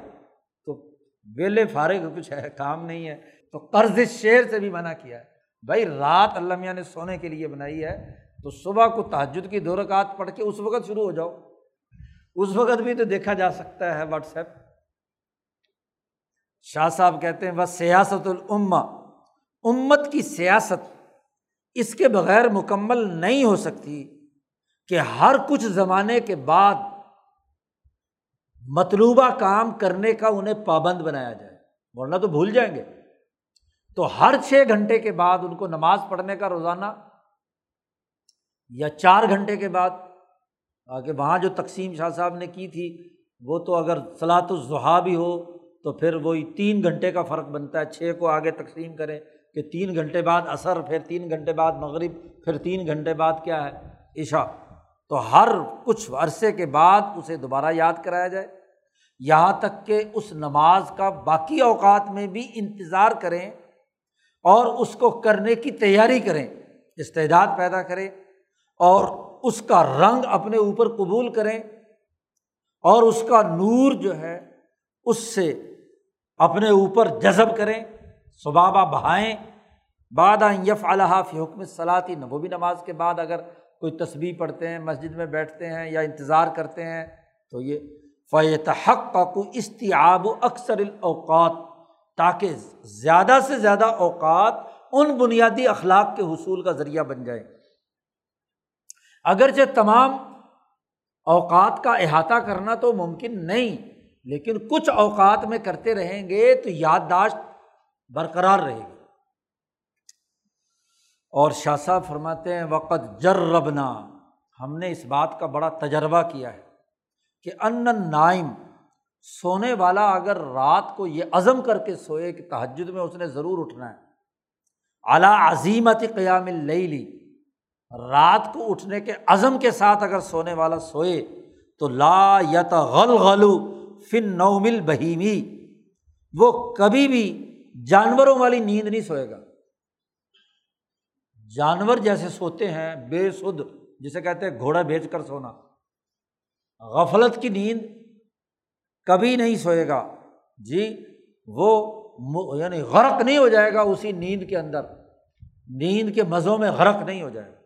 Speaker 1: تو ویلے فارغ کچھ ہے، کام نہیں ہے۔ تو قرض شعر سے بھی منع کیا۔ ہے بھائی، رات اللہ میاں نے سونے کے لیے بنائی ہے۔ تو صبح کو تحجد کی دو رکعت پڑھ کے اس وقت شروع ہو جاؤ۔ اس وقت بھی تو دیکھا جا سکتا ہے واٹس ایپ۔ شاہ صاحب کہتے ہیں بس سیاست العما امت کی سیاست اس کے بغیر مکمل نہیں ہو سکتی۔ کہ ہر کچھ زمانے کے بعد مطلوبہ کام کرنے کا انہیں پابند بنایا جائے۔ ورنہ تو بھول جائیں گے۔ تو ہر چھ گھنٹے کے بعد ان کو نماز پڑھنے کا روزانہ یا چار گھنٹے کے بعد، آگے وہاں جو تقسیم شاہ صاحب نے کی تھی، وہ تو اگر صلاحت الضحا بھی ہو تو پھر وہی تین گھنٹے کا فرق بنتا ہے۔ چھ کو آگے تقسیم کریں کہ تین گھنٹے بعد اثر پھر تین گھنٹے بعد مغرب، پھر تین گھنٹے بعد کیا ہے؟ عشا تو ہر کچھ عرصے کے بعد اسے دوبارہ یاد کرایا جائے۔ یہاں تک کہ اس نماز کا باقی اوقات میں بھی انتظار کریں اور اس کو کرنے کی تیاری کریں، استعداد پیدا کریں اور اس کا رنگ اپنے اوپر قبول کریں اور اس کا نور جو ہے اس سے اپنے اوپر جذب کریں۔ صبابہ بہائیں، بعد یف فی حکم صلاحی نبوی نماز کے بعد اگر کوئی تصویر پڑھتے ہیں، مسجد میں بیٹھتے ہیں یا انتظار کرتے ہیں، تو یہ فیت حق کا کو استیاب و اکثر الاوقات تاکہ زیادہ سے زیادہ اوقات ان بنیادی اخلاق کے حصول کا ذریعہ بن جائے اگرچہ تمام اوقات کا احاطہ کرنا تو ممکن نہیں، لیکن کچھ اوقات میں کرتے رہیں گے تو یادداشت برقرار رہے گی۔ اور شاہ صاحب فرماتے ہیں وقت جربنا۔ ہم نے اس بات کا بڑا تجربہ کیا ہے کہ ان نائم سونے والا اگر رات کو یہ عزم کر کے سوئے کہ تحجد میں اس نے ضرور اٹھنا ہے۔ اعلیٰ عظیمت قیام لئی لی رات کو اٹھنے کے عزم کے ساتھ اگر سونے والا سوئے تو لا یت غل غلو فن نومل بہیمی وہ کبھی بھی جانوروں والی نیند نہیں سوئے گا۔ جانور جیسے سوتے ہیں، بے سد، جسے کہتے ہیں گھوڑا بھیج کر سونا۔ غفلت کی نیند کبھی نہیں سوئے گا۔ جی وہ یعنی غرق نہیں ہو جائے گا اسی نیند کے اندر۔ نیند کے مزوں میں غرق نہیں ہو جائے گا۔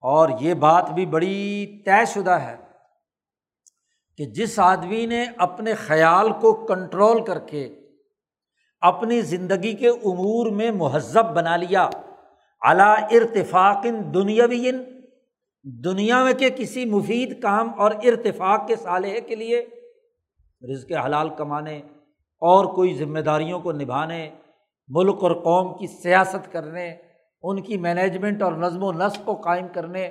Speaker 1: اور یہ بات بھی بڑی طے شدہ ہے کہ جس آدمی نے اپنے خیال کو کنٹرول کر کے اپنی زندگی کے امور میں مہذب بنا لیا اعلیٰ ارتفاق دنیاوی دنیا میں کے کسی مفید کام اور ارتفاق کے صالح کے لیے رزق حلال کمانے اور کوئی ذمہ داریوں کو نبھانے، ملک اور قوم کی سیاست کرنے، ان کی مینجمنٹ اور نظم و نسق کو قائم کرنے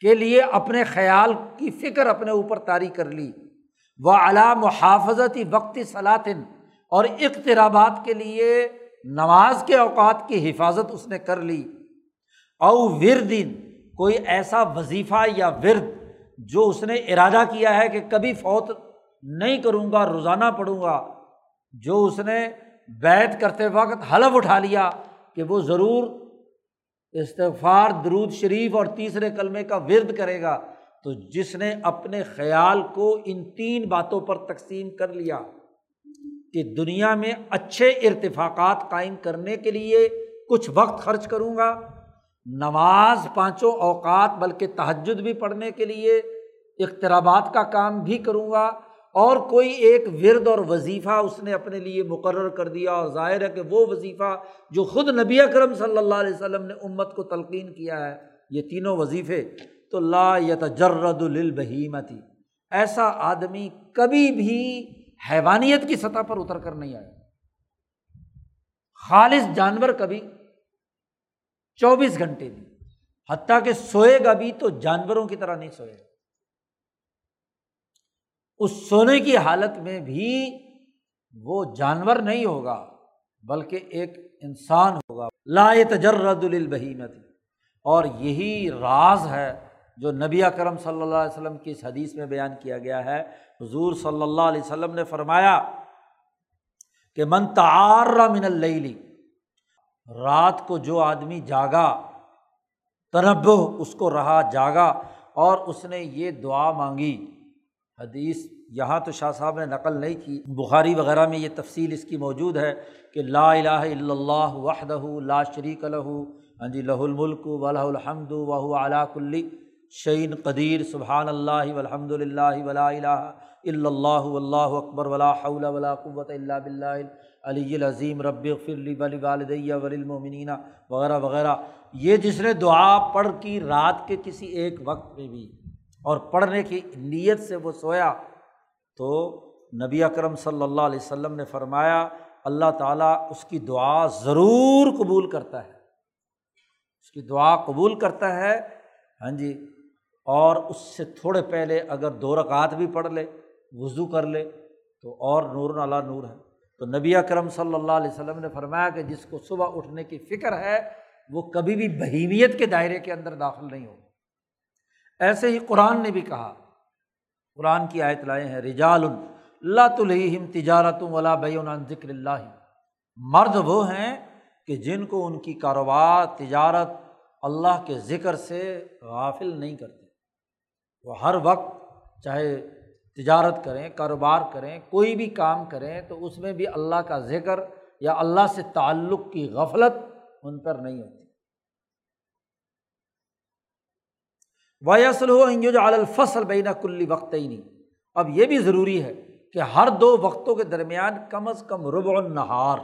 Speaker 1: کے لیے اپنے خیال کی فکر اپنے اوپر طاری کر لی۔ وہ اعلیٰ محافظتی وقتی صلاطن اور اقترابات کے لیے نماز کے اوقات کی حفاظت اس نے کر لی۔ او وردن کوئی ایسا وظیفہ یا ورد جو اس نے ارادہ کیا ہے کہ کبھی فوت نہیں کروں گا، روزانہ پڑھوں گا، جو اس نے بیت کرتے وقت حلف اٹھا لیا کہ وہ ضرور استغفار، درود شریف اور تیسرے کلمے کا ورد کرے گا۔ تو جس نے اپنے خیال کو ان تین باتوں پر تقسیم کر لیا۔ کہ دنیا میں اچھے ارتفاقات قائم کرنے کے لیے کچھ وقت خرچ کروں گا، نماز پانچوں اوقات بلکہ تہجد بھی پڑھنے کے لیے اخترابات کا کام بھی کروں گا اور کوئی ایک ورد اور وظیفہ اس نے اپنے لیے مقرر کر دیا اور ظاہر ہے کہ وہ وظیفہ جو خود نبی اکرم صلی اللہ علیہ وسلم نے امت کو تلقین کیا ہے، یہ تینوں وظیفے، تو لا یتجرد البہیمتی ایسا آدمی کبھی بھی حیوانیت کی سطح پر اتر کر نہیں آئے خالص جانور کبھی چوبیس گھنٹے بھی حتیٰ کہ سوئے گا بھی تو جانوروں کی طرح نہیں سوئے گا۔ اس سونے کی حالت میں بھی وہ جانور نہیں ہوگا، بلکہ ایک انسان ہوگا۔ لا تجرد البہیمت اور یہی راز ہے جو نبی اکرم صلی اللہ علیہ وسلم کی اس حدیث میں بیان کیا گیا ہے۔ حضور صلی اللہ علیہ وسلم نے فرمایا کہ من تعار من اللیلی رات کو جو آدمی جاگا تنب اس کو رہا جاگا اور اس نے یہ دعا مانگی۔ حدیث یہاں تو شاہ صاحب نے نقل نہیں کی، بخاری وغیرہ میں یہ تفصیل اس کی موجود ہے کہ لا الہ الا اللہ وحدہ لا شریک الہ ہاں جی لہ الملک و لہ الحمد و علا کلی شعین قدیر۔ سبحان اللہ الحمد للہ ولا الہ اللہ اللہ اکبر ولا حول ولا قوت اللہ بلّہ علی العظیم. رب فرلی ولی والدیہ وللمؤمنین وغیرہ وغیرہ. یہ جس نے دعا پڑھ کی رات کے کسی ایک وقت میں بھی اور پڑھنے کی نیت سے وہ سویا تو نبی اکرم صلی اللہ علیہ وسلم نے فرمایا، اللہ تعالیٰ اس کی دعا ضرور قبول کرتا ہے۔ اس کی دعا قبول کرتا ہے۔ ہاں جی اور اس سے تھوڑے پہلے اگر دو رکعت بھی پڑھ لے وضو کر لے تو اور نور نالا نور ہے۔ تو نبی اکرم صلی اللہ علیہ وسلم نے فرمایا کہ جس کو صبح اٹھنے کی فکر ہے، وہ کبھی بھی بہیمیت کے دائرے کے اندر داخل نہیں ہو ایسے ہی قرآن نے بھی کہا، قرآن کی آیت لائے ہیں رجال اللہ تلہم تجارت ولا بیان ذکر اللہ۔ مرد وہ ہیں کہ جن کو ان کی کاروبار، تجارت اللہ کے ذکر سے غافل نہیں کرتے۔ وہ ہر وقت چاہے تجارت کریں، کاروبار کریں، کوئی بھی کام کریں تو اس میں بھی اللہ کا ذکر یا اللہ سے تعلق کی غفلت ان پر نہیں ہوتی۔ ویسل ہو انجوج الفصل بین کلی وقت ہی نہیں اب یہ بھی ضروری ہے کہ ہر دو وقتوں کے درمیان کم از کم رب النہار،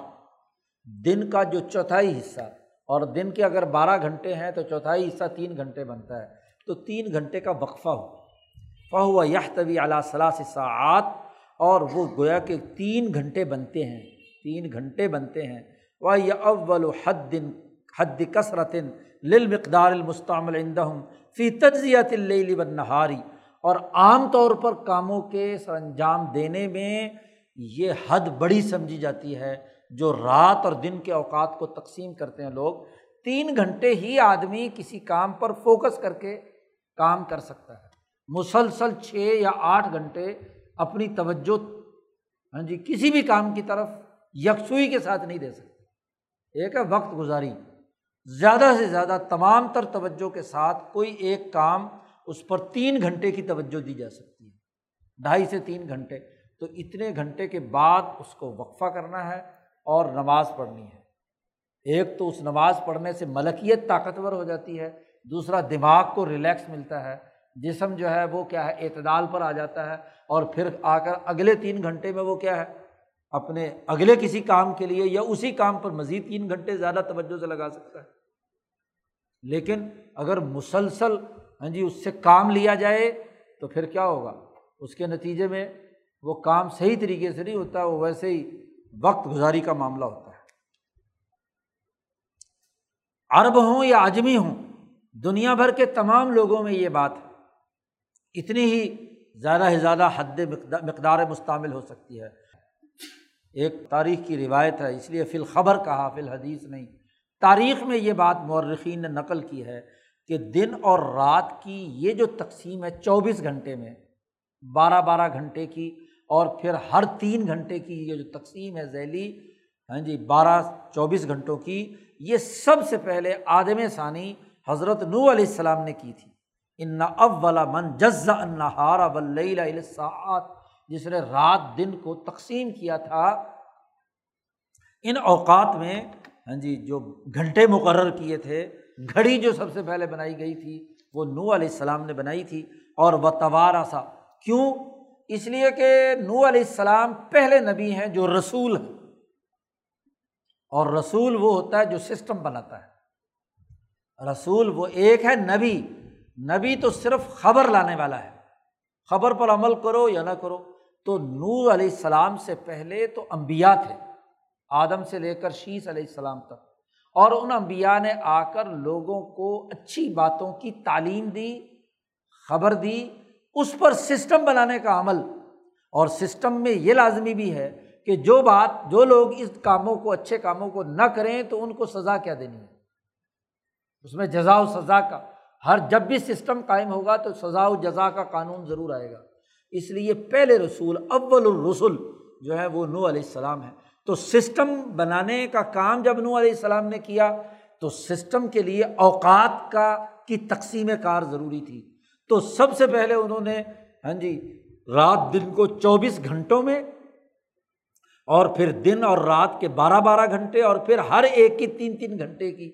Speaker 1: دن کا جو چوتھائی حصہ، اور دن کے اگر بارہ گھنٹے ہیں تو چوتھائی حصہ تین گھنٹے بنتا ہے۔ تو تین گھنٹے کا وقفہ ہو فہو یہ طبی اعلیٰ صلاح ساعت اور وہ گویا کہ تین گھنٹے بنتے ہیں، تین گھنٹے بنتے ہیں۔ وہ یہ اول حد دن حد کثرت للمقدار المستعمل عندہم فی تجزیت اللیل و نہاری اور عام طور پر کاموں کے سر انجام دینے میں یہ حد بڑی سمجھی جاتی ہے، جو رات اور دن کے اوقات کو تقسیم کرتے ہیں لوگ۔ تین گھنٹے ہی آدمی کسی کام پر فوکس کر کے کام کر سکتا ہے۔ مسلسل چھ یا آٹھ گھنٹے اپنی توجہ ہاں جی کسی بھی کام کی طرف یکسوئی کے ساتھ نہیں دے سکتے۔ ایک ہے وقت گزاری۔ زیادہ سے زیادہ تمام تر توجہ کے ساتھ کوئی ایک کام اس پر تین گھنٹے کی توجہ دی جا سکتی ہے۔ ڈھائی سے تین گھنٹے۔ تو اتنے گھنٹے کے بعد اس کو وقفہ کرنا ہے اور نماز پڑھنی ہے۔ ایک تو اس نماز پڑھنے سے ملکیت طاقتور ہو جاتی ہے، دوسرا دماغ کو ریلیکس ملتا ہے۔ جسم جو ہے وہ کیا ہے، اعتدال پر آ جاتا ہے اور پھر آ کر اگلے تین گھنٹے میں وہ کیا ہے، اپنے اگلے کسی کام کے لیے یا اسی کام پر مزید تین گھنٹے زیادہ توجہ سے لگا سکتا ہے۔ لیکن اگر مسلسل ہاں جی اس سے کام لیا جائے تو پھر کیا ہوگا؟ اس کے نتیجے میں وہ کام صحیح طریقے سے نہیں ہوتا، وہ ویسے ہی وقت گزاری کا معاملہ ہوتا ہے۔ عرب ہوں یا اجمی ہوں، دنیا بھر کے تمام لوگوں میں یہ بات ہے۔ اتنی ہی زیادہ سے زیادہ حد مقدار مستعمل ہو سکتی ہے۔ ایک تاریخ کی روایت ہے، اس لیے فی الخبر کہا، فی الحدیث نہیں۔ تاریخ میں یہ بات مورخین نے نقل کی ہے کہ دن اور رات کی یہ جو تقسیم ہے، چوبیس گھنٹے میں، بارہ بارہ گھنٹے کی اور پھر ہر تین گھنٹے کی یہ جو تقسیم ہے ذیلی ہاں جی بارہ، چوبیس گھنٹوں کی، یہ سب سے پہلے آدم ثانی حضرت نو علیہ السلام نے کی تھی۔ ان اول من جز انہارا بلساعت جس نے رات دن کو تقسیم کیا تھا، ان اوقات میں ہاں جی جو گھنٹے مقرر کیے تھے، گھڑی جو سب سے پہلے بنائی گئی تھی، وہ نو علیہ السلام نے بنائی تھی اور وہ توارا سا کیوں؟ اس لیے کہ نو علیہ السلام پہلے نبی ہیں جو رسول ہیں۔ اور رسول وہ ہوتا ہے جو سسٹم بناتا ہے۔ رسول وہ ایک ہے نبی۔ نبی تو صرف خبر لانے والا ہے۔ خبر پر عمل کرو یا نہ کرو، تو نور علیہ السلام سے پہلے تو امبیا تھے، آدم سے لے کر شیش علیہ السلام تک۔ اور ان امبیا نے آ کر لوگوں کو اچھی باتوں کی تعلیم دی، خبر دی، اس پر سسٹم بنانے کا عمل۔ اور سسٹم میں یہ لازمی بھی ہے کہ جو بات، جو لوگ اس کاموں کو، اچھے کاموں کو نہ کریں، تو ان کو سزا کیا دینی ہے۔ اس میں جزا و سزا کا ہر جب بھی سسٹم قائم ہوگا تو سزا و جزا کا قانون ضرور آئے گا۔ اس لیے پہلے رسول، اول الرسول جو ہے وہ نو علیہ السلام ہے تو سسٹم بنانے کا کام جب نو علیہ السلام نے کیا، تو سسٹم کے لیے اوقات کا، کی تقسیم کار ضروری تھی۔ تو سب سے پہلے انہوں نے ہاں جی رات دن کو چوبیس گھنٹوں میں اور پھر دن اور رات کے بارہ بارہ گھنٹے اور پھر ہر ایک کی تین تین گھنٹے کی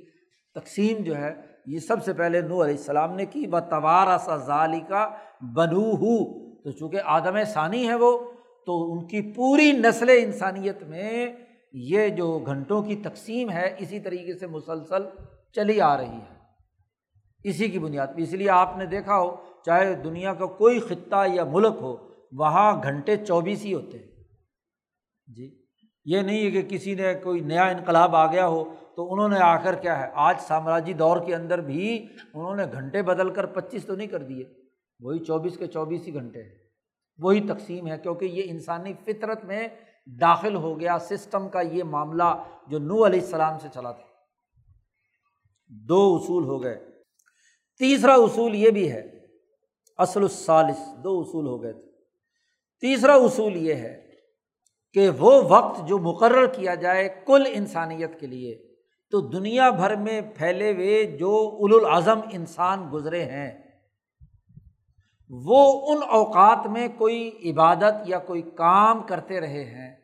Speaker 1: تقسیم جو ہے یہ سب سے پہلے نور علیہ السلام نے کی توارا سا ظالی کا بنو ہو تو چونکہ آدم ثانی ہے وہ، تو ان کی پوری نسل انسانیت میں یہ جو گھنٹوں کی تقسیم ہے، اسی طریقے سے مسلسل چلی آ رہی ہے۔ اسی کی بنیاد پہ۔ اس لیے آپ نے دیکھا ہو، چاہے دنیا کا کوئی خطہ یا ملک ہو، وہاں گھنٹے چوبیس ہی ہوتے ہیں۔ جی یہ نہیں ہے کہ کسی نے کوئی نیا انقلاب آ گیا ہو تو انہوں نے آ کر کیا ہے؟ آج سامراجی دور کے اندر بھی انہوں نے گھنٹے بدل کر پچیس تو نہیں کر دیے۔ وہی چوبیس کے چوبیس ہی گھنٹے ہیں۔ وہی تقسیم ہے کیونکہ یہ انسانی فطرت میں داخل ہو گیا۔ سسٹم کا یہ معاملہ جو نو علیہ السلام سے چلا تھا۔ دو اصول ہو گئے۔ تیسرا اصول یہ بھی ہے۔ اصل السالس دو اصول ہو گئے تھے۔ تیسرا اصول یہ ہے کہ وہ وقت جو مقرر کیا جائے کل انسانیت کے لیے۔ تو دنیا بھر میں پھیلے ہوئے جو اول انسان گزرے ہیں، وہ ان اوقات میں کوئی عبادت یا کوئی کام کرتے رہے ہیں،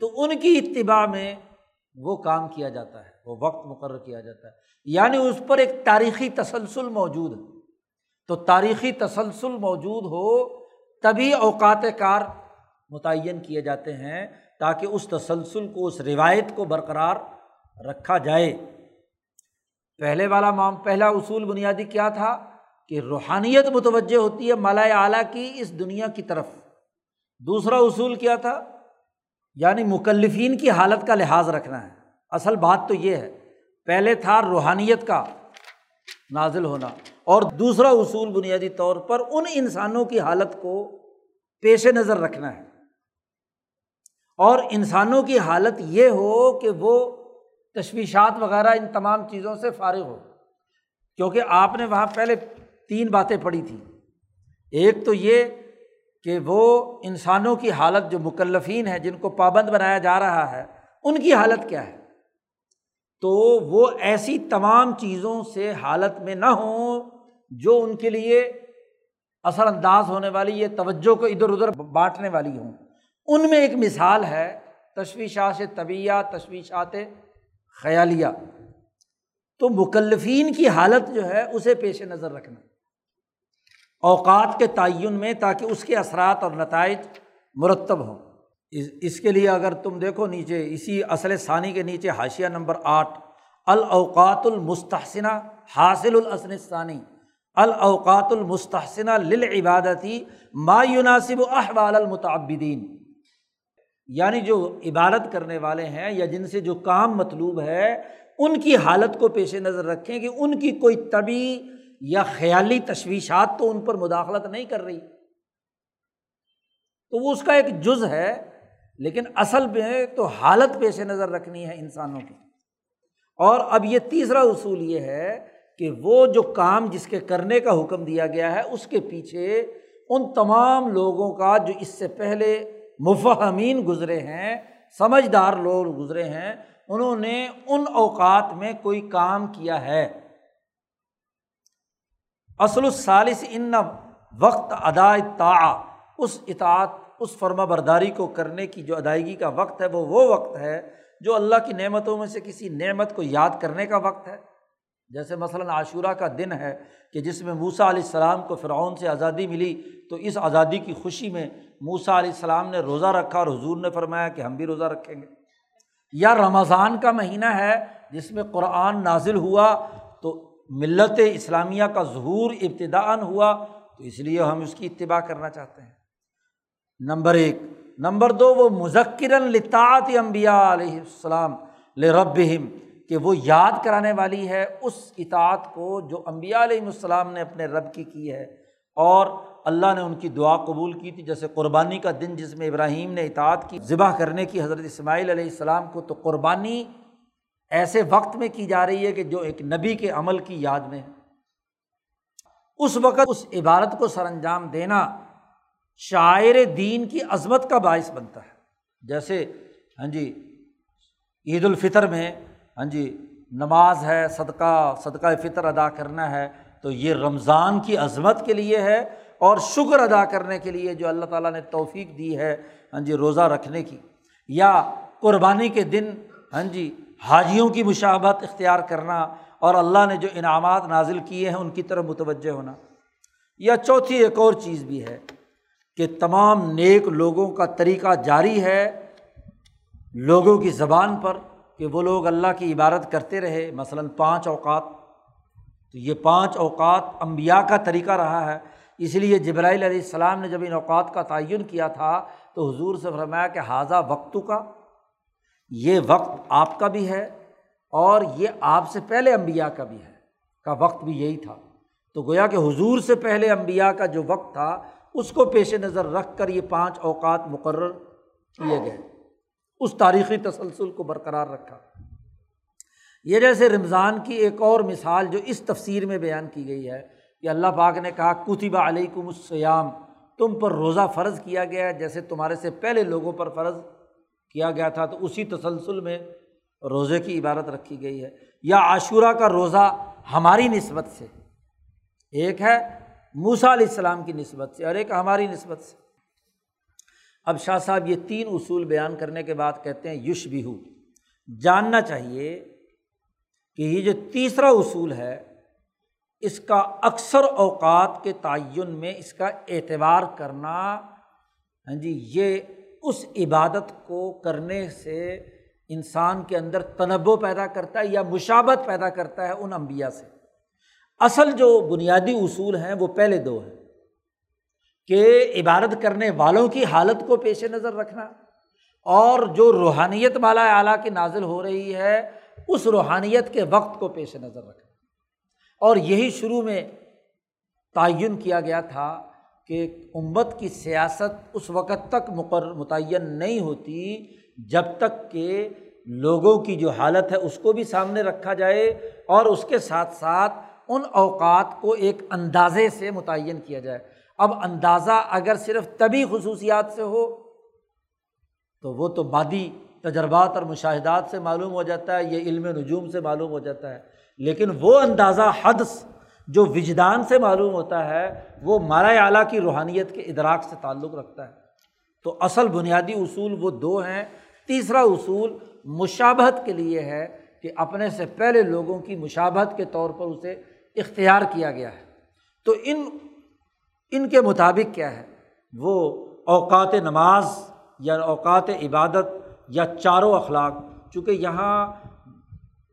Speaker 1: تو ان کی اتباع میں وہ کام کیا جاتا ہے، وہ وقت مقرر کیا جاتا ہے۔ یعنی اس پر ایک تاریخی تسلسل موجود ہے۔ تو تاریخی تسلسل موجود ہو، تبھی اوقات کار متعین کیے جاتے ہیں تاکہ اس تسلسل کو، اس روایت کو برقرار رکھا جائے۔ پہلے والا مام پہلا اصول بنیادی کیا تھا؟ کہ روحانیت متوجہ ہوتی ہے مالا اعلیٰ کی اس دنیا کی طرف۔ دوسرا اصول کیا تھا؟ یعنی مکلفین کی حالت کا لحاظ رکھنا ہے۔ اصل بات تو یہ ہے، پہلے تھا روحانیت کا نازل ہونا۔ اور دوسرا اصول بنیادی طور پر ان انسانوں کی حالت کو پیش نظر رکھنا ہے۔ اور انسانوں کی حالت یہ ہو کہ وہ تشویشات وغیرہ ان تمام چیزوں سے فارغ ہو۔ کیونکہ آپ نے وہاں پہلے تین باتیں پڑھی تھیں۔ ایک تو یہ کہ وہ انسانوں کی حالت جو مکلفین ہے جن کو پابند بنایا جا رہا ہے، ان کی حالت کیا ہے؟ تو وہ ایسی تمام چیزوں سے حالت میں نہ ہوں جو ان کے لیے اثر انداز ہونے والی، یہ توجہ کو ادھر ادھر بانٹنے والی ہوں۔ ان میں ایک مثال ہے تشویشات طبیعہ تشویشات خیالیہ تو مکلفین کی حالت جو ہے، اسے پیش نظر رکھنا۔ اوقات کے تعین میں تاکہ اس کے اثرات اور نتائج مرتب ہوں۔ اس کے لیے اگر تم دیکھو نیچے، اسی اصل ثانی کے نیچے حاشیہ نمبر آٹھ، الاوقات المستحسنہ حاصل الاسن ثانی الاوقات المستحسنہ للعبادتی ما يناسب احوال المتعبدین۔ یعنی جو عبادت کرنے والے ہیں یا جن سے جو کام مطلوب ہے، ان کی حالت کو پیش نظر رکھیں کہ ان کی کوئی طبی یا خیالی تشویشات تو ان پر مداخلت نہیں کر رہی۔ تو وہ اس کا ایک جز ہے، لیکن اصل میں تو حالت پیش نظر رکھنی ہے انسانوں کی۔ اور اب یہ تیسرا اصول یہ ہے کہ وہ جو کام جس کے کرنے کا حکم دیا گیا ہے، اس کے پیچھے ان تمام لوگوں کا جو اس سے پہلے مفہمین گزرے ہیں، سمجھدار لوگ گزرے ہیں، انہوں نے ان اوقات میں کوئی کام کیا ہے۔ اصل الثالث، ان وقت ادا تا اس اطاعت، اس فرما برداری کو کرنے کی جو ادائیگی کا وقت ہے، وہ وہ وقت ہے جو اللہ کی نعمتوں میں سے کسی نعمت کو یاد کرنے کا وقت ہے۔ جیسے مثلاً عاشورہ کا دن ہے کہ جس میں موسا علیہ السلام کو فرعون سے آزادی ملی تو اس آزادی کی خوشی میں موسا علیہ السلام نے روزہ رکھا اور حضور نے فرمایا کہ ہم بھی روزہ رکھیں گے۔ یا رمضان کا مہینہ ہے جس میں قرآن نازل ہوا تو ملت اسلامیہ کا ظہور ابتدا ہوا تو اس لیے ہم اس کی اتباع کرنا چاہتے ہیں۔ نمبر ایک۔ نمبر دو، وہ مذکر لطاعت امبیا علیہ السلام لرب کہ وہ یاد کرانے والی ہے اس اطاعت کو جو امبیا علیہ السلام نے اپنے رب کی کی ہے۔ اور اللہ نے ان کی دعا قبول کی تھی۔ جیسے قربانی کا دن جس میں ابراہیم نے اطاعت کی، ذبح کرنے کی حضرت اسماعیل علیہ السلام کو، تو قربانی ایسے وقت میں کی جا رہی ہے کہ جو ایک نبی کے عمل کی یاد میں ہے۔ اس وقت اس عبارت کو سر انجام دینا شاعر دین کی عظمت کا باعث بنتا ہے۔ جیسے ہاں جی عید الفطر میں ہاں جی نماز ہے، صدقہ صدقہ فطر ادا کرنا ہے، تو یہ رمضان کی عظمت کے لیے ہے۔ اور شکر ادا کرنے کے لیے جو اللہ تعالیٰ نے توفیق دی ہے ہاں جی روزہ رکھنے کی، یا قربانی کے دن ہاں جی حاجیوں کی مشابت اختیار کرنا اور اللہ نے جو انعامات نازل کیے ہیں، ان کی طرف متوجہ ہونا۔ یا چوتھی ایک اور چیز بھی ہے کہ تمام نیک لوگوں کا طریقہ جاری ہے لوگوں کی زبان پر کہ وہ لوگ اللہ کی عبادت کرتے رہے۔ مثلاً پانچ اوقات، تو یہ پانچ اوقات امبیا کا طریقہ رہا ہے۔ اس لیے جبرائیل علیہ السلام نے جب ان اوقات کا تعین کیا تھا تو حضور سے فرمایا کہ حاضہ وقت کا، یہ وقت آپ کا بھی ہے اور یہ آپ سے پہلے امبیا کا بھی ہے، کا وقت بھی یہی تھا۔ تو گویا کہ حضور سے پہلے امبیا کا جو وقت تھا، اس کو پیش نظر رکھ کر یہ پانچ اوقات مقرر کیے گئے۔ اس تاریخی تسلسل کو برقرار رکھا۔ یہ جیسے رمضان کی ایک اور مثال جو اس تفسیر میں بیان کی گئی ہے کہ اللہ پاک نے کہا کتبہ علیکم السیام تم پر روزہ فرض کیا گیا ہے، جیسے تمہارے سے پہلے لوگوں پر فرض کیا گیا تھا، تو اسی تسلسل میں روزے کی عبارت رکھی گئی ہے۔ یا عاشورہ کا روزہ ہماری نسبت سے، ایک ہے موسا علیہ السلام کی نسبت سے اور ایک ہماری نسبت سے۔ اب شاہ صاحب یہ تین اصول بیان کرنے کے بعد کہتے ہیں یش بیہو جاننا چاہیے کہ یہ جو تیسرا اصول ہے اس کا اکثر اوقات کے تعین میں اس کا اعتبار کرنا ہاں جی یہ اس عبادت کو کرنے سے انسان کے اندر تنوع پیدا کرتا ہے یا مشابت پیدا کرتا ہے ان انبیاء سے۔ اصل جو بنیادی اصول ہیں وہ پہلے دو ہیں، کہ عبادت کرنے والوں کی حالت کو پیش نظر رکھنا اور جو روحانیت مالا اعلیٰ کی نازل ہو رہی ہے، اس روحانیت کے وقت کو پیش نظر رکھنا۔ اور یہی شروع میں تعین کیا گیا تھا کہ امت کی سیاست اس وقت تک مقرر متعین نہیں ہوتی جب تک کہ لوگوں کی جو حالت ہے اس کو بھی سامنے رکھا جائے اور اس کے ساتھ ساتھ ان اوقات کو ایک اندازے سے متعین کیا جائے۔ اب اندازہ اگر صرف طبی خصوصیات سے ہو تو وہ تو بادی تجربات اور مشاہدات سے معلوم ہو جاتا ہے، یہ علم نجوم سے معلوم ہو جاتا ہے۔ لیکن وہ اندازہ حدس جو وجدان سے معلوم ہوتا ہے، وہ مارا اعلیٰ کی روحانیت کے ادراک سے تعلق رکھتا ہے۔ تو اصل بنیادی اصول وہ دو ہیں۔ تیسرا اصول مشابہت کے لیے ہے کہ اپنے سے پہلے لوگوں کی مشابہت کے طور پر اسے اختیار کیا گیا ہے۔ تو ان ان کے مطابق کیا ہے؟ وہ اوقات نماز یا اوقات عبادت یا چاروں اخلاق، چونکہ یہاں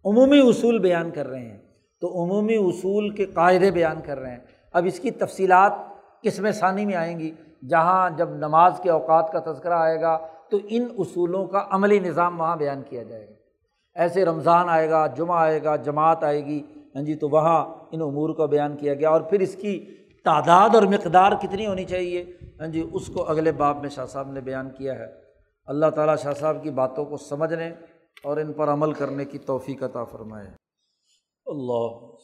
Speaker 1: عمومی اصول بیان کر رہے ہیں۔ تو عمومی اصول کے قاعدے بیان کر رہے ہیں۔ اب اس کی تفصیلات قسم ثانی میں آئیں گی؟ جہاں جب نماز کے اوقات کا تذکرہ آئے گا تو ان اصولوں کا عملی نظام وہاں بیان کیا جائے گا۔ ایسے رمضان آئے گا، جمعہ آئے گا، جماعت آئے گی ہاں جی تو وہاں ان امور کا بیان کیا گیا اور پھر اس کی تعداد اور مقدار کتنی ہونی چاہیے؟ ہاں جی اس کو اگلے باب میں شاہ صاحب نے بیان کیا ہے۔ اللہ تعالیٰ شاہ صاحب کی باتوں کو سمجھنے اور ان پر عمل کرنے کی توفیق عطا فرمائے۔ اللہ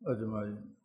Speaker 1: اجمائی